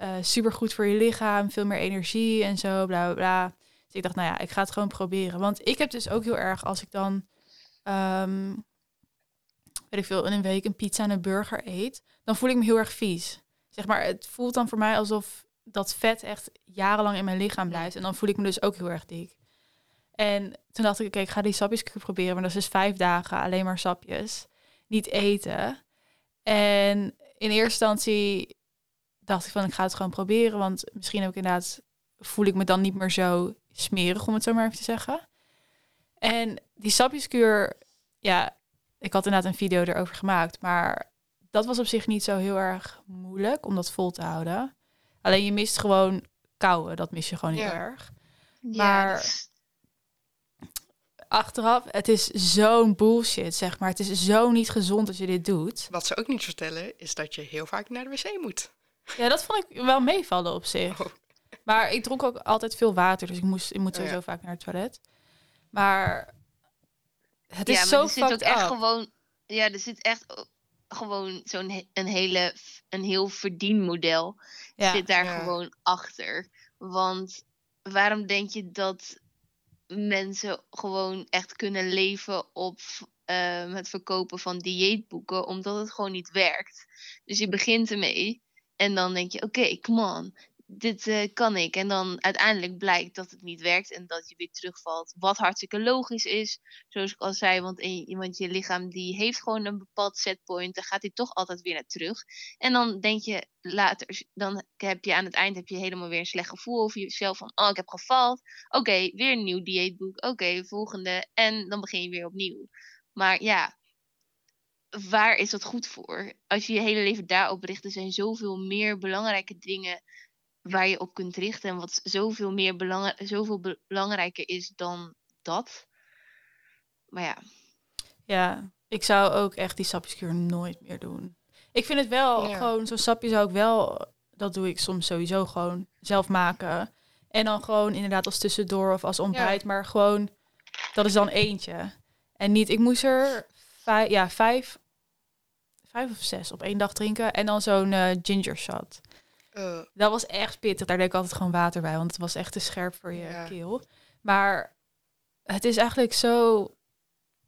eh, supergoed voor je lichaam, veel meer energie en zo, bla bla bla. Dus ik dacht, nou ja, ik ga het gewoon proberen. Want ik heb dus ook heel erg, als ik dan, ehm, weet ik veel, in een week een pizza en een burger eet, dan voel ik me heel erg vies. Zeg maar, het voelt dan voor mij alsof dat vet echt jarenlang in mijn lichaam blijft. En dan voel ik me dus ook heel erg dik. En toen dacht ik, oké, ik ga die sapjeskuur proberen. Maar dat is dus vijf dagen alleen maar sapjes. Niet eten. En in eerste instantie dacht ik van, ik ga het gewoon proberen. Want misschien heb ik inderdaad, voel ik me dan niet meer zo smerig, om het zo maar even te zeggen. En die sapjeskuur, ja, ik had inderdaad een video erover gemaakt. Maar dat was op zich niet zo heel erg moeilijk om dat vol te houden. Alleen je mist gewoon kouwen, dat mis je gewoon heel Ja. erg. Ja, Maar- is- achteraf, het is zo'n bullshit, zeg maar. Het is zo niet gezond als je dit doet. Wat ze ook niet vertellen, is dat je heel vaak naar de wc moet. Ja, dat vond ik wel meevallen op zich. Oh. Maar ik dronk ook altijd veel water, dus ik, moest, ik moet Oh, sowieso ja. vaak naar het toilet. Maar het is ja, maar zo er zit ook fucked echt up. gewoon. Ja, er zit echt gewoon zo'n een hele een heel verdienmodel Ja. zit daar Ja. gewoon achter. Want waarom denk je dat mensen gewoon echt kunnen leven op ehm, het verkopen van dieetboeken? Omdat het gewoon niet werkt. Dus je begint ermee en dan denk je, oké, come on. Dit eh, kan ik. En dan uiteindelijk blijkt dat het niet werkt en dat je weer terugvalt. Wat hartstikke logisch is, zoals ik al zei. Want, in, want je lichaam die heeft gewoon een bepaald setpoint. Dan gaat hij toch altijd weer naar terug. En dan denk je later, dan heb je aan het eind heb je helemaal weer een slecht gevoel over jezelf. Van, oh, ik heb gefaald. Oké, weer een nieuw dieetboek. Oké, volgende. En dan begin je weer opnieuw. Maar ja, waar is dat goed voor? Als je je hele leven daarop richt, er zijn zoveel meer belangrijke dingen waar je op kunt richten. En wat zoveel, meer belang zoveel be- belangrijker is dan dat. Maar ja, Ja, ik zou ook echt die sapjeskuur nooit meer doen. Ik vind het wel Ja. gewoon, zo'n sapje zou ik wel, dat doe ik soms sowieso gewoon zelf maken. En dan gewoon inderdaad als tussendoor of als ontbijt, maar gewoon, dat is dan eentje. En niet, ik moest er vijf, ja, vijf, vijf of zes op één dag drinken. En dan zo'n eh, ginger shot. Eh, Dat was echt pittig. Daar deed ik altijd gewoon water bij, want het was echt te scherp voor je Ja. keel. Maar het is eigenlijk zo,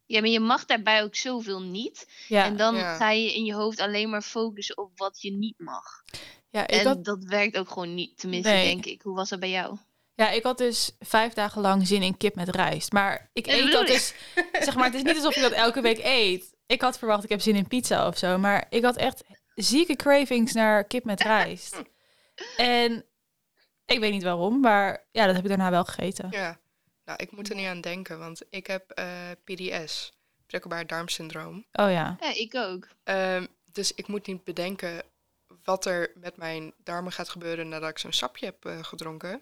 ja, maar je mag daarbij ook zoveel niet. ja, en dan Ja. ga je in je hoofd alleen maar focussen op wat je niet mag. ja ik en had dat werkt ook gewoon niet, tenminste Nee. denk ik. Hoe was dat bij jou? Ja, ik had dus vijf dagen lang zin in kip met rijst. Maar ik eet dat dus... Zeg maar, het is niet alsof ik dat elke week eet. Ik had verwacht, ik heb zin in pizza of zo. Maar ik had echt zieke cravings naar kip met rijst. En ik weet niet waarom, maar ja, dat heb ik daarna wel gegeten. ja, nou, ik moet er niet aan denken, want ik heb eh, PDS, prikkelbaar darmsyndroom. Oh ja. Ja, ik ook. Ehm, dus ik moet niet bedenken wat er met mijn darmen gaat gebeuren nadat ik zo'n sapje heb eh, gedronken.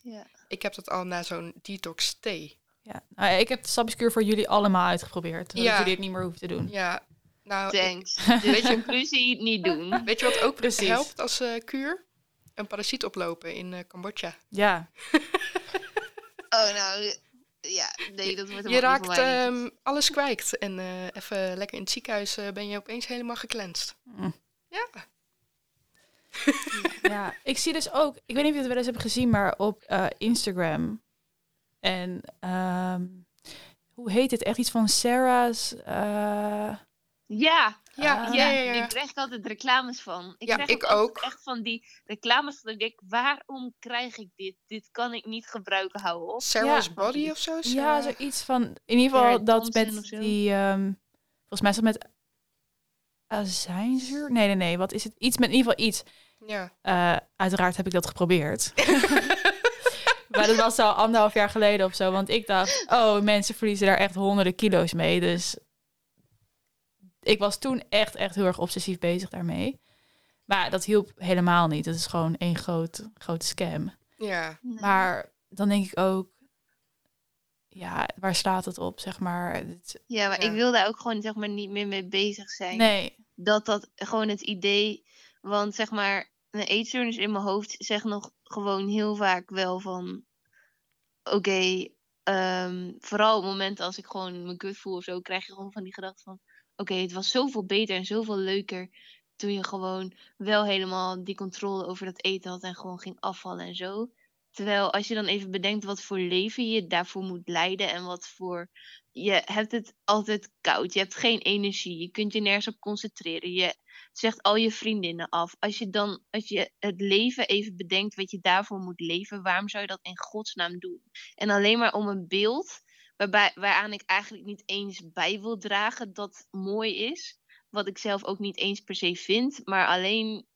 Ja. Ik heb dat al na zo'n detox thee. ja. Nou, ja, ik heb de sapjeskuur voor jullie allemaal uitgeprobeerd. Zodat Ja. jullie het niet meer hoeven te doen. Ja, nou, Thanks. Dus conclusie, niet doen. weet je wat ook Precies. helpt als eh, kuur? Een parasiet oplopen in eh, Cambodja. Ja. Oh, nou, ja, nee, dat wordt Je helemaal niet raakt ehm, alles kwijt en eh, even lekker in het ziekenhuis ben je opeens helemaal geklenst. Mm. Ja, Ja, ik zie dus ook, ik weet niet of je het wel eens hebt gezien, maar op eh, Instagram en ehm, hoe heet het? Echt iets van Sarah's. Ja, Ja, Ah. ja, ja, ja, die krijg ik altijd reclames van. Ik Ja, krijg ik ook. echt van die reclames dat ik denk, waarom krijg ik dit? Dit kan ik niet gebruiken, hou op. Sarah's Ja. Body of zo? ja, zoiets van. In ieder geval dat met zo. die. ehm, volgens mij is dat met azijnzuur. Nee, nee, nee. Wat is het? Iets met in ieder geval iets. Ja. Eh, uiteraard heb ik dat geprobeerd. maar dat was al anderhalf jaar geleden of zo. Want ik dacht, oh, mensen verliezen daar echt honderden kilo's mee. Dus ik was toen echt, echt heel erg obsessief bezig daarmee. Maar dat hielp helemaal niet. Het is gewoon één groot, grote scam. Ja. Maar dan denk ik ook, ja, waar slaat het op, zeg maar? Het- Ja, maar Ja. ik wil daar ook gewoon zeg maar niet meer mee bezig zijn. nee, Dat dat gewoon het idee, want zeg maar, een eetstoornis in mijn hoofd zegt nog gewoon heel vaak wel van, oké, ehm, vooral op het moment als ik gewoon mijn gut voel of zo, krijg je gewoon van die gedachte van, oké, het was zoveel beter en zoveel leuker toen je gewoon wel helemaal die controle over dat eten had en gewoon ging afvallen en zo. Terwijl als je dan even bedenkt wat voor leven je daarvoor moet leiden en wat voor. Je hebt het altijd koud, je hebt geen energie, je kunt je nergens op concentreren, je zegt al je vriendinnen af. Als je dan, als je het leven even bedenkt wat je daarvoor moet leven, waarom zou je dat in godsnaam doen? En alleen maar om een beeld waarbij, waaraan ik eigenlijk niet eens bij wil dragen dat mooi is, wat ik zelf ook niet eens per se vind, maar alleen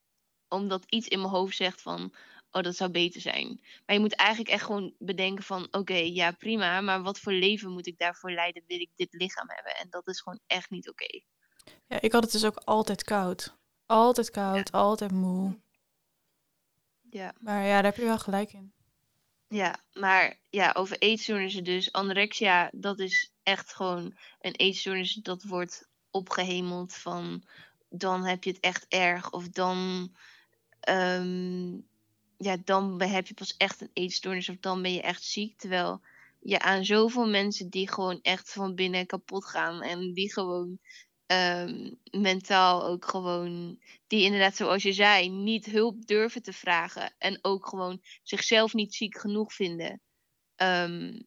omdat iets in mijn hoofd zegt van, oh, dat zou beter zijn. Maar je moet eigenlijk echt gewoon bedenken van, oké, ja, prima, maar wat voor leven moet ik daarvoor leiden? Wil ik dit lichaam hebben? En dat is gewoon echt niet oké. ja, ik had het dus ook altijd koud. Altijd koud, altijd moe. Ja. Maar ja, daar heb je wel gelijk in. Ja, maar ja, over eetstoornissen dus. Anorexia, dat is echt gewoon een eetstoornis dat wordt opgehemeld van dan heb je het echt erg of dan, ehm, ja, dan heb je pas echt een eetstoornis of dan ben je echt ziek. Terwijl je aan zoveel mensen die gewoon echt van binnen kapot gaan en die gewoon ehm, mentaal ook gewoon, die inderdaad zoals je zei, niet hulp durven te vragen en ook gewoon zichzelf niet ziek genoeg vinden. Ehm,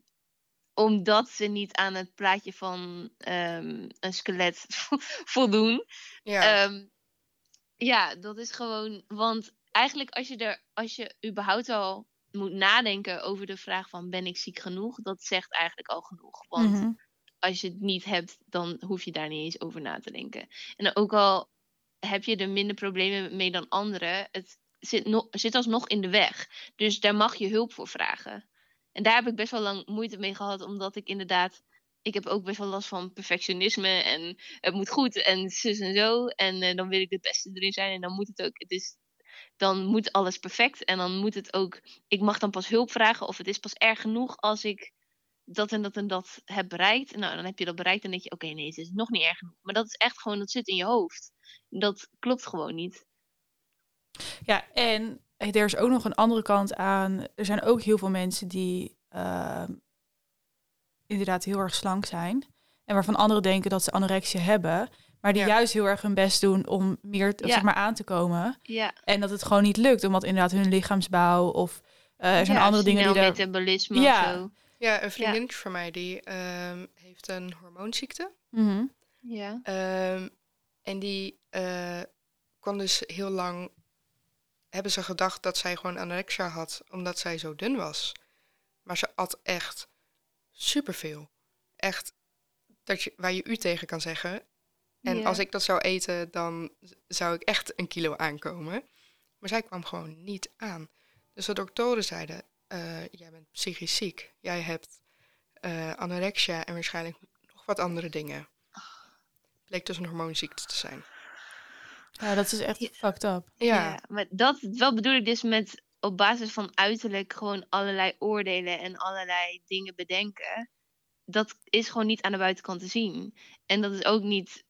omdat ze niet aan het plaatje van ehm, een skelet voldoen. Ja. Ja. ja, dat is gewoon. Want eigenlijk als je er, als je überhaupt al moet nadenken over de vraag van ben ik ziek genoeg, dat zegt eigenlijk al genoeg. Want Mhm. Als je het niet hebt, dan hoef je daar niet eens over na te denken. En ook al heb je er minder problemen mee dan anderen, het zit, zit alsnog in de weg. Dus daar mag je hulp voor vragen. En daar heb ik best wel lang moeite mee gehad, omdat ik inderdaad. Ik heb ook best wel last van perfectionisme en het moet goed en zus en zo. En eh, dan wil ik het beste erin zijn en dan moet het ook. Het is, dan moet alles perfect en dan moet het ook. Ik mag dan pas hulp vragen of het is pas erg genoeg als ik dat en dat en dat heb bereikt. Nou, dan heb je dat bereikt en denk je, oké, nee, het is nog niet erg genoeg. Maar dat is echt gewoon, dat zit in je hoofd. Dat klopt gewoon niet. Ja, en er is ook nog een andere kant aan. Er zijn ook heel veel mensen die ehm, inderdaad heel erg slank zijn. En waarvan anderen denken dat ze anorexia hebben. Maar die Ja. juist heel erg hun best doen om meer Ja. zeg maar, aan te komen. Ja, En dat het gewoon niet lukt. Omdat inderdaad hun lichaamsbouw of eh, er zijn andere dingen die daar... metabolisme Ja. of zo. Ja, een vriendinnetje van mij die ehm, heeft een hormoonziekte. Mhm. Ja. Ehm, en die eh, kon dus heel lang... Hebben ze gedacht dat zij gewoon anorexia had, omdat zij zo dun was. Maar ze at echt superveel. Echt, dat je, waar je u tegen kan zeggen. En Ja. als ik dat zou eten, dan zou ik echt een kilo aankomen. Maar zij kwam gewoon niet aan. Dus de doktoren zeiden, eh, jij bent psychisch ziek. Jij hebt eh, anorexia en waarschijnlijk nog wat andere dingen. Bleek dus een hormoonziekte te zijn. Ja, dat is echt Ja. fucked up. Ja, maar dat wel bedoel ik dus met op basis van uiterlijk gewoon allerlei oordelen en allerlei dingen bedenken. Dat is gewoon niet aan de buitenkant te zien. En dat is ook niet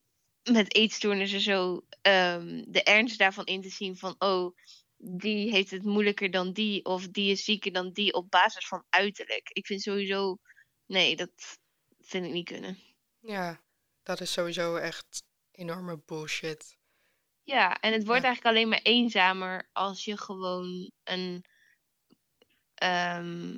met eetstoornissen zo ehm, de ernst daarvan in te zien van oh, die heeft het moeilijker dan die of die is zieker dan die op basis van uiterlijk. Ik vind sowieso, nee, dat vind ik niet kunnen. ja, dat is sowieso echt enorme bullshit. Ja, en het wordt Ja. eigenlijk alleen maar eenzamer als je gewoon een ehm,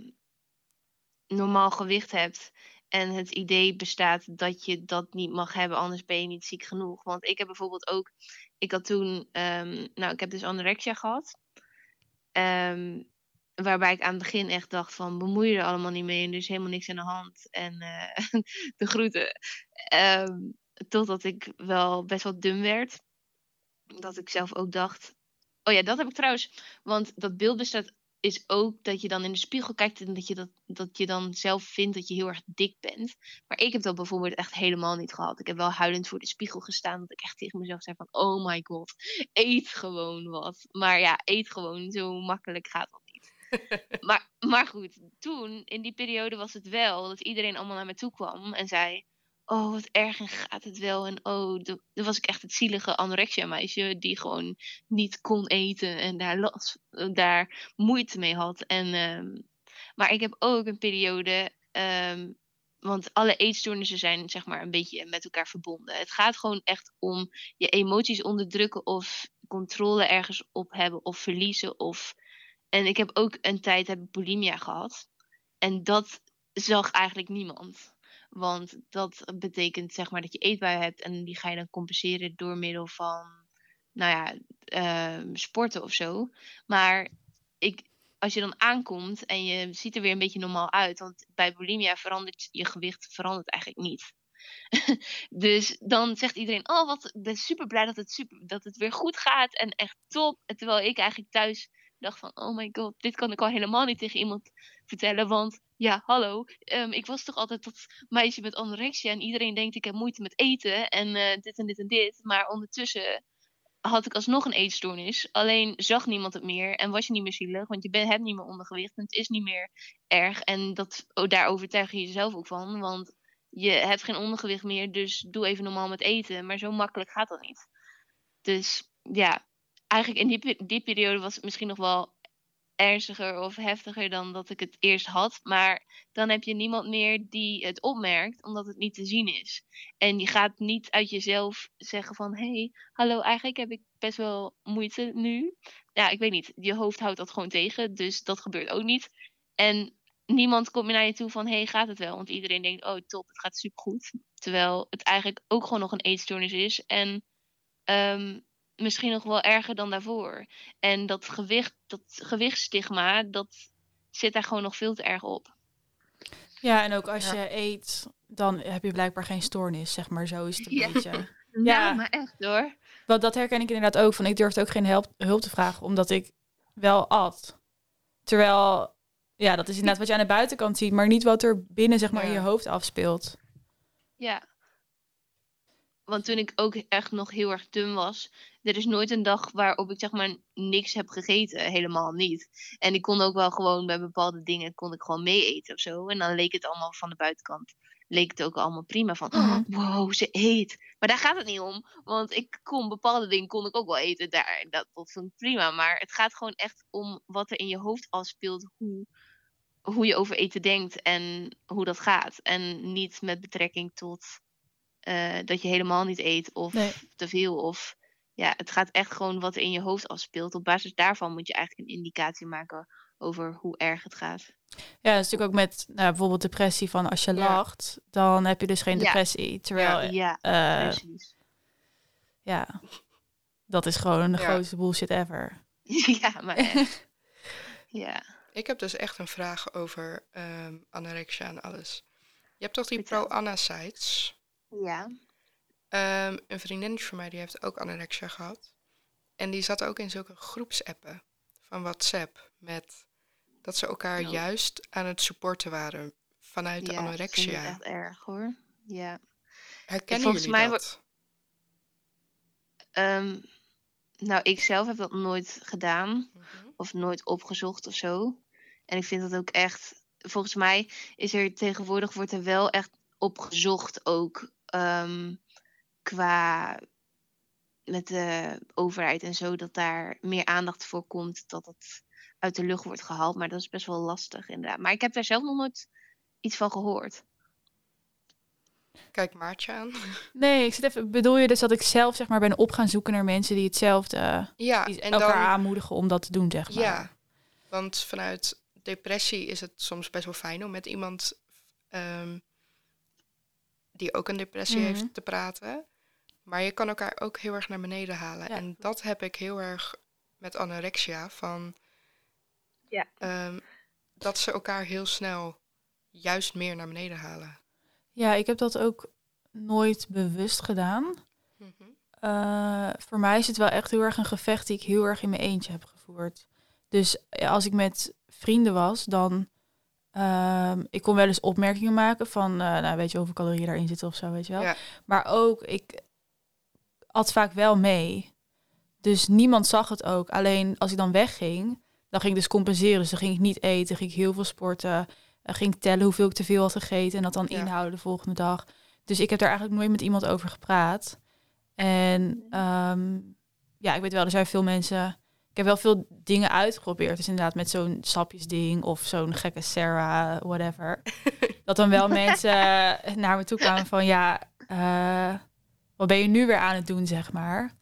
normaal gewicht hebt. En het idee bestaat dat je dat niet mag hebben, anders ben je niet ziek genoeg. Want ik heb bijvoorbeeld ook, ik had toen, ehm, nou, ik heb dus anorexia gehad. Ehm, waarbij ik aan het begin echt dacht van, bemoei je er allemaal niet mee en is helemaal niks aan de hand. En eh, de groeten. Ehm, totdat ik wel best wel dum werd. Dat ik zelf ook dacht, oh ja, dat heb ik trouwens, want dat beeld bestaat is ook dat je dan in de spiegel kijkt en dat je, dat, dat je dan zelf vindt dat je heel erg dik bent. Maar ik heb dat bijvoorbeeld echt helemaal niet gehad. Ik heb wel huilend voor de spiegel gestaan. Dat ik echt tegen mezelf zei van, oh my god, eet gewoon wat. Maar ja, eet gewoon, zo makkelijk gaat dat niet. maar, maar goed, toen, in die periode was het wel dat iedereen allemaal naar me toe kwam en zei oh, wat erg en gaat het wel. En oh, dan was ik echt het zielige anorexia meisje die gewoon niet kon eten en daar, last, daar moeite mee had. En, ehm, maar ik heb ook een periode, ehm, want alle eetstoornissen zijn zeg maar een beetje met elkaar verbonden. Het gaat gewoon echt om je emoties onderdrukken of controle ergens op hebben of verliezen. Of... En ik heb ook een tijd heb bulimia gehad. En dat zag eigenlijk niemand. Want dat betekent zeg maar dat je eetbui hebt en die ga je dan compenseren door middel van, nou ja, ehm, sporten of zo. Maar ik, als je dan aankomt en je ziet er weer een beetje normaal uit, want bij bulimia verandert je gewicht verandert eigenlijk niet. dus dan zegt iedereen: Oh, wat ben super blij dat het, super, dat het weer goed gaat en echt top. Terwijl ik eigenlijk thuis dacht: van, Oh my god, dit kan ik al helemaal niet tegen iemand vertellen. Want ja, hallo, ehm, ik was toch altijd dat meisje met anorexia en iedereen denkt ik heb moeite met eten en eh, dit en dit en dit. Maar ondertussen had ik alsnog een eetstoornis. Alleen zag niemand het meer en was je niet meer zielig, want je bent, hebt niet meer ondergewicht en het is niet meer erg. En dat, oh, daar overtuig je jezelf ook van, want je hebt geen ondergewicht meer, dus doe even normaal met eten. Maar zo makkelijk gaat dat niet. Dus ja, eigenlijk in die, die periode was het misschien nog wel ernstiger of heftiger dan dat ik het eerst had. Maar dan heb je niemand meer die het opmerkt, omdat het niet te zien is. En je gaat niet uit jezelf zeggen van... hé, hey, hallo, eigenlijk heb ik best wel moeite nu. Ja, ik weet niet. Je hoofd houdt dat gewoon tegen, dus dat gebeurt ook niet. En niemand komt meer naar je toe van... hé, hey, gaat het wel? Want iedereen denkt, oh top, het gaat supergoed. Terwijl het eigenlijk ook gewoon nog een eetstoornis is. En... Um, misschien nog wel erger dan daarvoor. En dat gewicht, dat gewichtstigma, dat zit daar gewoon nog veel te erg op. Ja, en ook als je eet, dan heb je blijkbaar geen stoornis, zeg maar. Zo is het een ja. beetje. Ja, ja, maar echt hoor. Want dat herken ik inderdaad ook. Van ik durfde ook geen hulp, hulp te vragen, omdat ik wel at. Terwijl, ja, dat is inderdaad wat je aan de buitenkant ziet, maar niet wat er binnen, zeg maar, in je hoofd afspeelt. Ja. Want toen ik ook echt nog heel erg dun was, er is nooit een dag waarop ik zeg maar niks heb gegeten. Helemaal niet. En ik kon ook wel gewoon bij bepaalde dingen kon ik gewoon mee eten of zo. En dan leek het allemaal van de buitenkant. Leek het ook allemaal prima van, oh, wow, ze eet. Maar daar gaat het niet om. Want ik kon bepaalde dingen kon ik ook wel eten. Daar, dat, dat vond ik prima. Maar het gaat gewoon echt om wat er in je hoofd afspeelt. Hoe, hoe je over eten denkt en hoe dat gaat. En niet met betrekking tot uh, dat je helemaal niet eet of Nee. te veel. Of ja, het gaat echt gewoon wat er in je hoofd afspeelt. Op basis daarvan moet je eigenlijk een indicatie maken over hoe erg het gaat. Ja, dat is natuurlijk ook met nou, bijvoorbeeld depressie van als je Ja. lacht, dan heb je dus geen Ja. depressie. Terwijl, ja, Ja, eh, precies. ja, dat is gewoon de Ja. grootste bullshit ever. ja, maar echt. ja. Ik heb dus echt een vraag over ehm, anorexia en alles. Je hebt toch die pro-Anna-sites? Ja. Ehm, een vriendinnetje van mij die heeft ook anorexia gehad. En die zat ook in zulke groepsappen van WhatsApp. Met dat ze elkaar Oh. juist aan het supporten waren vanuit de ja, anorexia. echt erg hoor. Ja. Herkennen Volgens jullie mij dat? Ehm, nou, ik zelf heb dat nooit gedaan. Mhm. of nooit opgezocht of zo. En ik vind dat ook echt. Volgens mij is er tegenwoordig wordt er wel echt op gezocht ook ehm, qua met de overheid en zo dat daar meer aandacht voor komt dat het uit de lucht wordt gehaald. Maar dat is best wel lastig inderdaad. Maar ik heb daar zelf nog nooit iets van gehoord. Kijk Maartje aan. Nee, ik zit even, bedoel je dus dat ik zelf zeg maar ben op gaan zoeken naar mensen die hetzelfde, Ja, die en elkaar dan, aanmoedigen om dat te doen, zeg maar. ja, want vanuit depressie is het soms best wel fijn om met iemand ehm, die ook een depressie Mhm. heeft te praten. Maar je kan elkaar ook heel erg naar beneden halen. Ja. En dat heb ik heel erg met anorexia. Van, Ja. ehm, dat ze elkaar heel snel juist meer naar beneden halen. Ja, ik heb dat ook nooit bewust gedaan. Mhm. Eh, voor mij is het wel echt heel erg een gevecht die ik heel erg in mijn eentje heb gevoerd. Dus als ik met vrienden was, dan... ehm, ik kon wel eens opmerkingen maken van, eh, nou weet je hoeveel calorieën daarin zitten of zo, weet je wel. Ja. Maar ook, ik at vaak wel mee. Dus niemand zag het ook. Alleen als ik dan wegging, dan ging ik dus compenseren. Dus dan ging ik niet eten, ging ik heel veel sporten. ging ik tellen hoeveel ik te veel had gegeten en dat dan Ja. inhouden de volgende dag. Dus ik heb daar eigenlijk nooit met iemand over gepraat. En ehm, ja, ik weet wel, er zijn veel mensen. Ik heb wel veel dingen uitgeprobeerd. Dus inderdaad met zo'n sapjesding of zo'n gekke Sarah, whatever. dat dan wel mensen naar me toe kwamen van ja, eh, wat ben je nu weer aan het doen, zeg maar.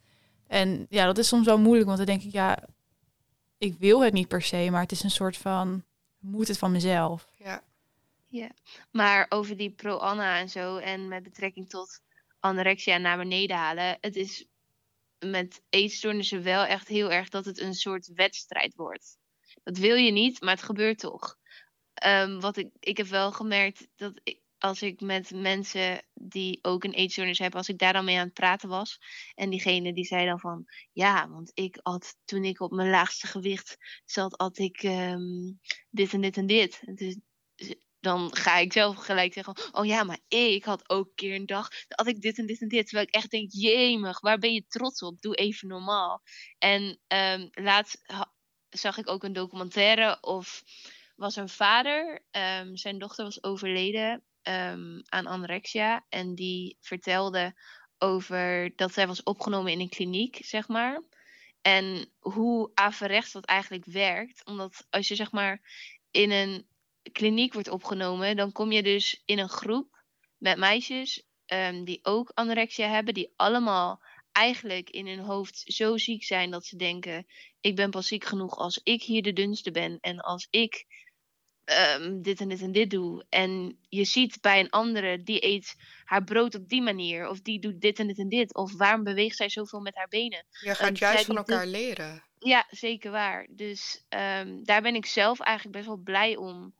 En ja, dat is soms wel moeilijk, want dan denk ik ja, ik wil het niet per se, maar het is een soort van, moet het van mezelf. Ja. Maar over die pro-Anna en zo, en met betrekking tot anorexia naar beneden halen, het is met eetstoornissen wel echt heel erg dat het een soort wedstrijd wordt. Dat wil je niet, maar het gebeurt toch. Ehm, wat ik, ik heb wel gemerkt dat ik, als ik met mensen die ook een eetstoornis hebben, als ik daar dan mee aan het praten was, en diegene die zei dan van, ja, want ik had toen ik op mijn laagste gewicht zat, had ik ehm, dit en dit en dit. Dus, dan ga ik zelf gelijk zeggen, oh ja, maar ik had ook een keer een dag, had ik dit en dit en dit. Terwijl ik echt denk, jemig, waar ben je trots op? Doe even normaal. En ehm, laatst zag ik ook een documentaire of was een vader, ehm, zijn dochter was overleden ehm, aan anorexia. En die vertelde over dat zij was opgenomen in een kliniek, zeg maar. En hoe averechts dat eigenlijk werkt. Omdat als je zeg maar in een kliniek wordt opgenomen, dan kom je dus in een groep met meisjes ehm, die ook anorexia hebben, die allemaal eigenlijk in hun hoofd zo ziek zijn dat ze denken: ik ben pas ziek genoeg als ik hier de dunste ben en als ik ehm, dit en dit en dit doe. En je ziet bij een andere die eet haar brood op die manier, of die doet dit en dit en dit, of waarom beweegt zij zoveel met haar benen? Je gaat juist van elkaar leren. Ja, zeker waar. Dus ehm, daar ben ik zelf eigenlijk best wel blij om.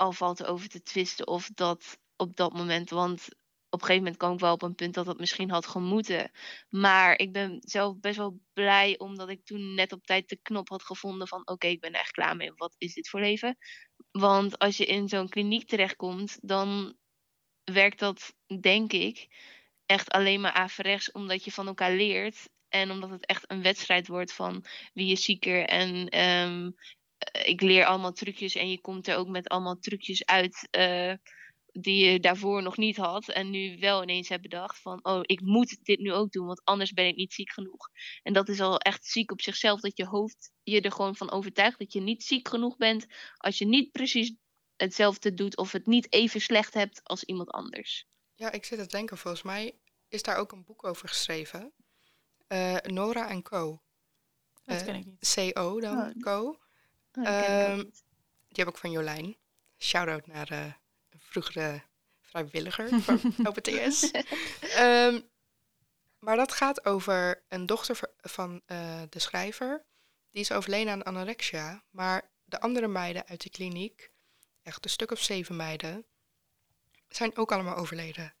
Al valt er over te twisten of dat op dat moment. Want op een gegeven moment kwam ik wel op een punt dat dat misschien had gemoeten. Maar ik ben zelf best wel blij omdat ik toen net op tijd de knop had gevonden van oké, ik ben echt klaar mee. Wat is dit voor leven? Want als je in zo'n kliniek terechtkomt, dan werkt dat, denk ik, echt alleen maar averechts omdat je van elkaar leert. En omdat het echt een wedstrijd wordt van wie is zieker. En eh, ik leer allemaal trucjes en je komt er ook met allemaal trucjes uit eh, die je daarvoor nog niet had. En nu wel ineens hebt bedacht van, oh, ik moet dit nu ook doen, want anders ben ik niet ziek genoeg. En dat is al echt ziek op zichzelf, dat je hoofd je er gewoon van overtuigt dat je niet ziek genoeg bent als je niet precies hetzelfde doet of het niet even slecht hebt als iemand anders. Ja, ik zit te denken, volgens mij is daar ook een boek over geschreven. Eh, Nora en Co. Dat Eh, ken ik niet. CO dan, Oh. Co. Oh, Ehm. Die heb ik van Jolijn. Shout-out naar eh, een vroegere vrijwilliger van OPTS. Ehm, maar dat gaat over een dochter van eh, de schrijver. Die is overleden aan anorexia. Maar de andere meiden uit de kliniek, echt een stuk of zeven meiden, zijn ook allemaal overleden.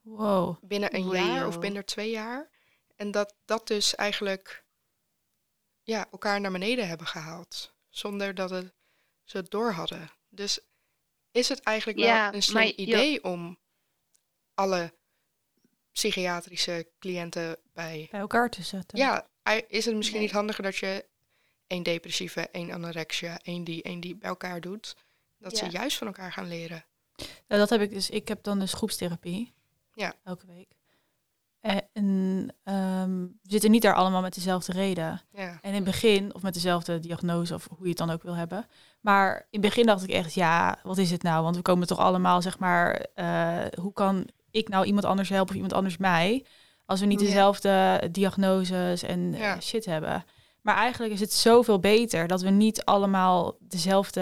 Wow. Binnen een jaar of binnen twee jaar. En dat dat dus eigenlijk ja, elkaar naar beneden hebben gehaald. Zonder dat het, ze het door hadden. Dus is het eigenlijk wel een slim je- idee om alle psychiatrische cliënten bij... Bij elkaar te zetten. Ja, is het misschien Nee. niet handiger dat je één depressieve, één anorexia, één die, één die bij elkaar doet? Dat ze juist van elkaar gaan leren. Ja, dat heb ik dus. Ik heb dan dus groepstherapie. Ja. Elke week. En ehm, we zitten niet daar allemaal met dezelfde reden. Ja, En in het begin, of met dezelfde diagnose, of hoe je het dan ook wil hebben. Maar in het begin dacht ik echt, ja, wat is het nou? Want we komen toch allemaal, zeg maar, eh, hoe kan ik nou iemand anders helpen of iemand anders mij? Als we niet Ja. dezelfde diagnoses en eh, Ja. shit hebben. Maar eigenlijk is het zoveel beter dat we niet allemaal dezelfde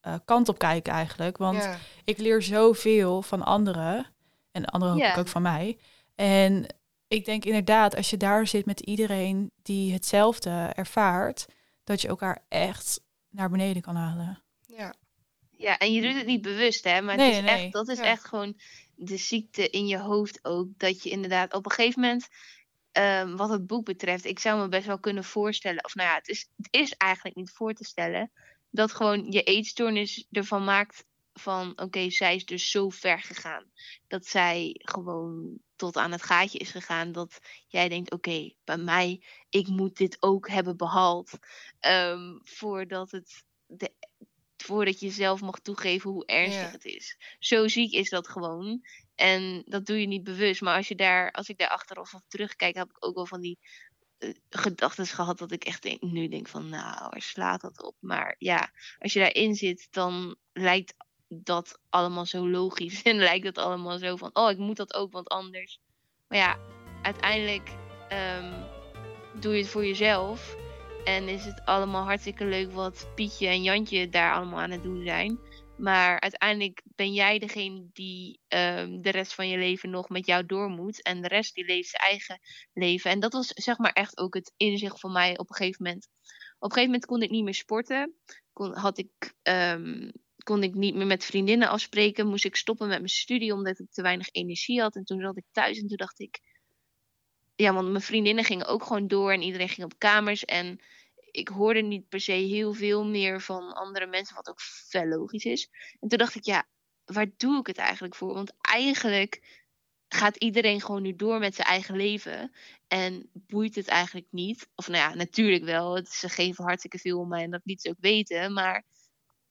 eh, kant op kijken eigenlijk. Want ik leer zoveel van anderen. En anderen hoop ik ook van mij. En ik denk inderdaad, als je daar zit met iedereen die hetzelfde ervaart, dat je elkaar echt naar beneden kan halen. ja. Ja, en je doet het niet bewust, hè? Maar Nee, het is nee, echt, dat is Ja. echt gewoon de ziekte in je hoofd ook. Dat je inderdaad op een gegeven moment, ehm, wat het boek betreft, ik zou me best wel kunnen voorstellen, of nou ja, het is, het is eigenlijk niet voor te stellen, dat gewoon je eetstoornis ervan maakt van, oké, zij is dus zo ver gegaan. Dat zij gewoon tot aan het gaatje is gegaan. Dat jij denkt, oké, bij mij, ik moet dit ook hebben behaald. ehm, voordat het de voordat je zelf mag toegeven hoe ernstig Ja. het is. Zo ziek is dat gewoon. En dat doe je niet bewust. Maar als, je daar, als ik daar achteraf op terugkijk, heb ik ook wel van die gedachten gehad dat ik echt denk, nu denk van, nou, waar slaat dat op? Maar ja, als je daarin zit, dan lijkt dat allemaal zo logisch. En lijkt het allemaal zo van, oh, ik moet dat ook, want anders. Maar ja, uiteindelijk ehm, doe je het voor jezelf. En is het allemaal hartstikke leuk wat Pietje en Jantje daar allemaal aan het doen zijn. Maar uiteindelijk ben jij degene die ehm, de rest van je leven nog met jou door moet. En de rest die leeft zijn eigen leven. En dat was zeg maar echt ook het inzicht van mij op een gegeven moment. Op een gegeven moment kon ik niet meer sporten. Kon, had ik, ehm, kon ik niet meer met vriendinnen afspreken. Moest ik stoppen met mijn studie omdat ik te weinig energie had. En toen zat ik thuis en toen dacht ik... Ja, want mijn vriendinnen gingen ook gewoon door en iedereen ging op kamers. En ik hoorde niet per se heel veel meer van andere mensen, wat ook wel logisch is. En toen dacht ik, ja, waar doe ik het eigenlijk voor? Want eigenlijk gaat iedereen gewoon nu door met zijn eigen leven. En boeit het eigenlijk niet. Of nou ja, natuurlijk wel. Ze geven hartstikke veel om mij en dat liet ze ook weten. Maar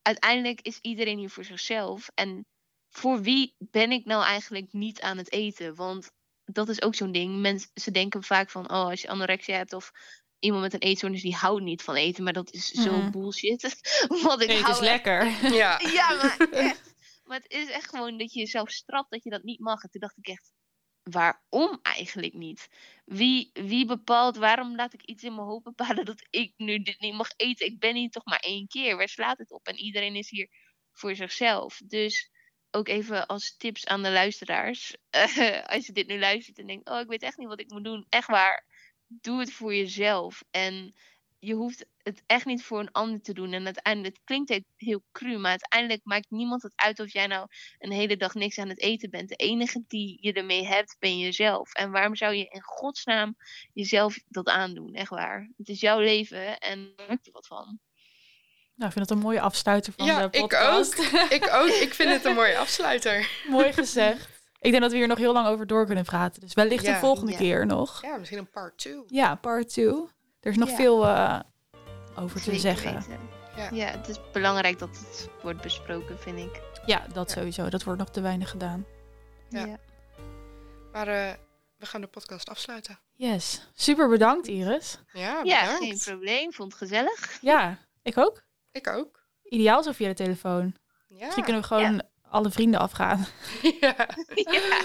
uiteindelijk is iedereen hier voor zichzelf. En voor wie ben ik nou eigenlijk niet aan het eten? Want dat is ook zo'n ding. Mensen ze denken vaak van, oh, als je anorexia hebt of iemand met een eetstoornis die houdt niet van eten. Maar dat is zo Mhm. bullshit. Want ik Nee, het hou is echt- lekker. Ja. Ja, maar echt. Maar het is echt gewoon dat je jezelf straft dat je dat niet mag. En toen dacht ik echt, waarom eigenlijk niet? Wie, wie bepaalt, waarom laat ik iets in mijn hoofd bepalen dat ik nu dit niet mag eten? Ik ben hier toch maar één keer. Waar slaat het op? En iedereen is hier voor zichzelf. Dus ook even als tips aan de luisteraars. als je dit nu luistert en denkt, oh, ik weet echt niet wat ik moet doen. Echt waar, doe het voor jezelf. En je hoeft het echt niet voor een ander te doen. En uiteindelijk, het klinkt he- heel cru, maar uiteindelijk maakt niemand het uit of jij nou een hele dag niks aan het eten bent. De enige die je ermee hebt, ben jezelf. En waarom zou je in godsnaam jezelf dat aandoen? Echt waar. Het is jouw leven en daar heb je wat van. Nou, ik vind dat een mooie afsluiter van Ja, de ik podcast. Ik ook. Ik vind het een mooie afsluiter. Mooi gezegd. Ik denk dat we hier nog heel lang over door kunnen praten. Dus wellicht Ja. een volgende Ja. keer nog. Ja, misschien een part 2. Ja, part 2. Er is nog Ja. veel eh, over te zeggen. weten. Ja. Ja, het is belangrijk dat het wordt besproken, vind ik. Ja, dat Ja. sowieso. Dat wordt nog te weinig gedaan. Ja. Maar eh, we gaan de podcast afsluiten. Yes. Super bedankt, Iris. Ja, Ja, bedankt. geen probleem. Vond het gezellig. Ja, ik ook. Ik ook. Ideaal zo via de telefoon. Ja. Misschien kunnen we gewoon alle vrienden afgaan. ja. ja.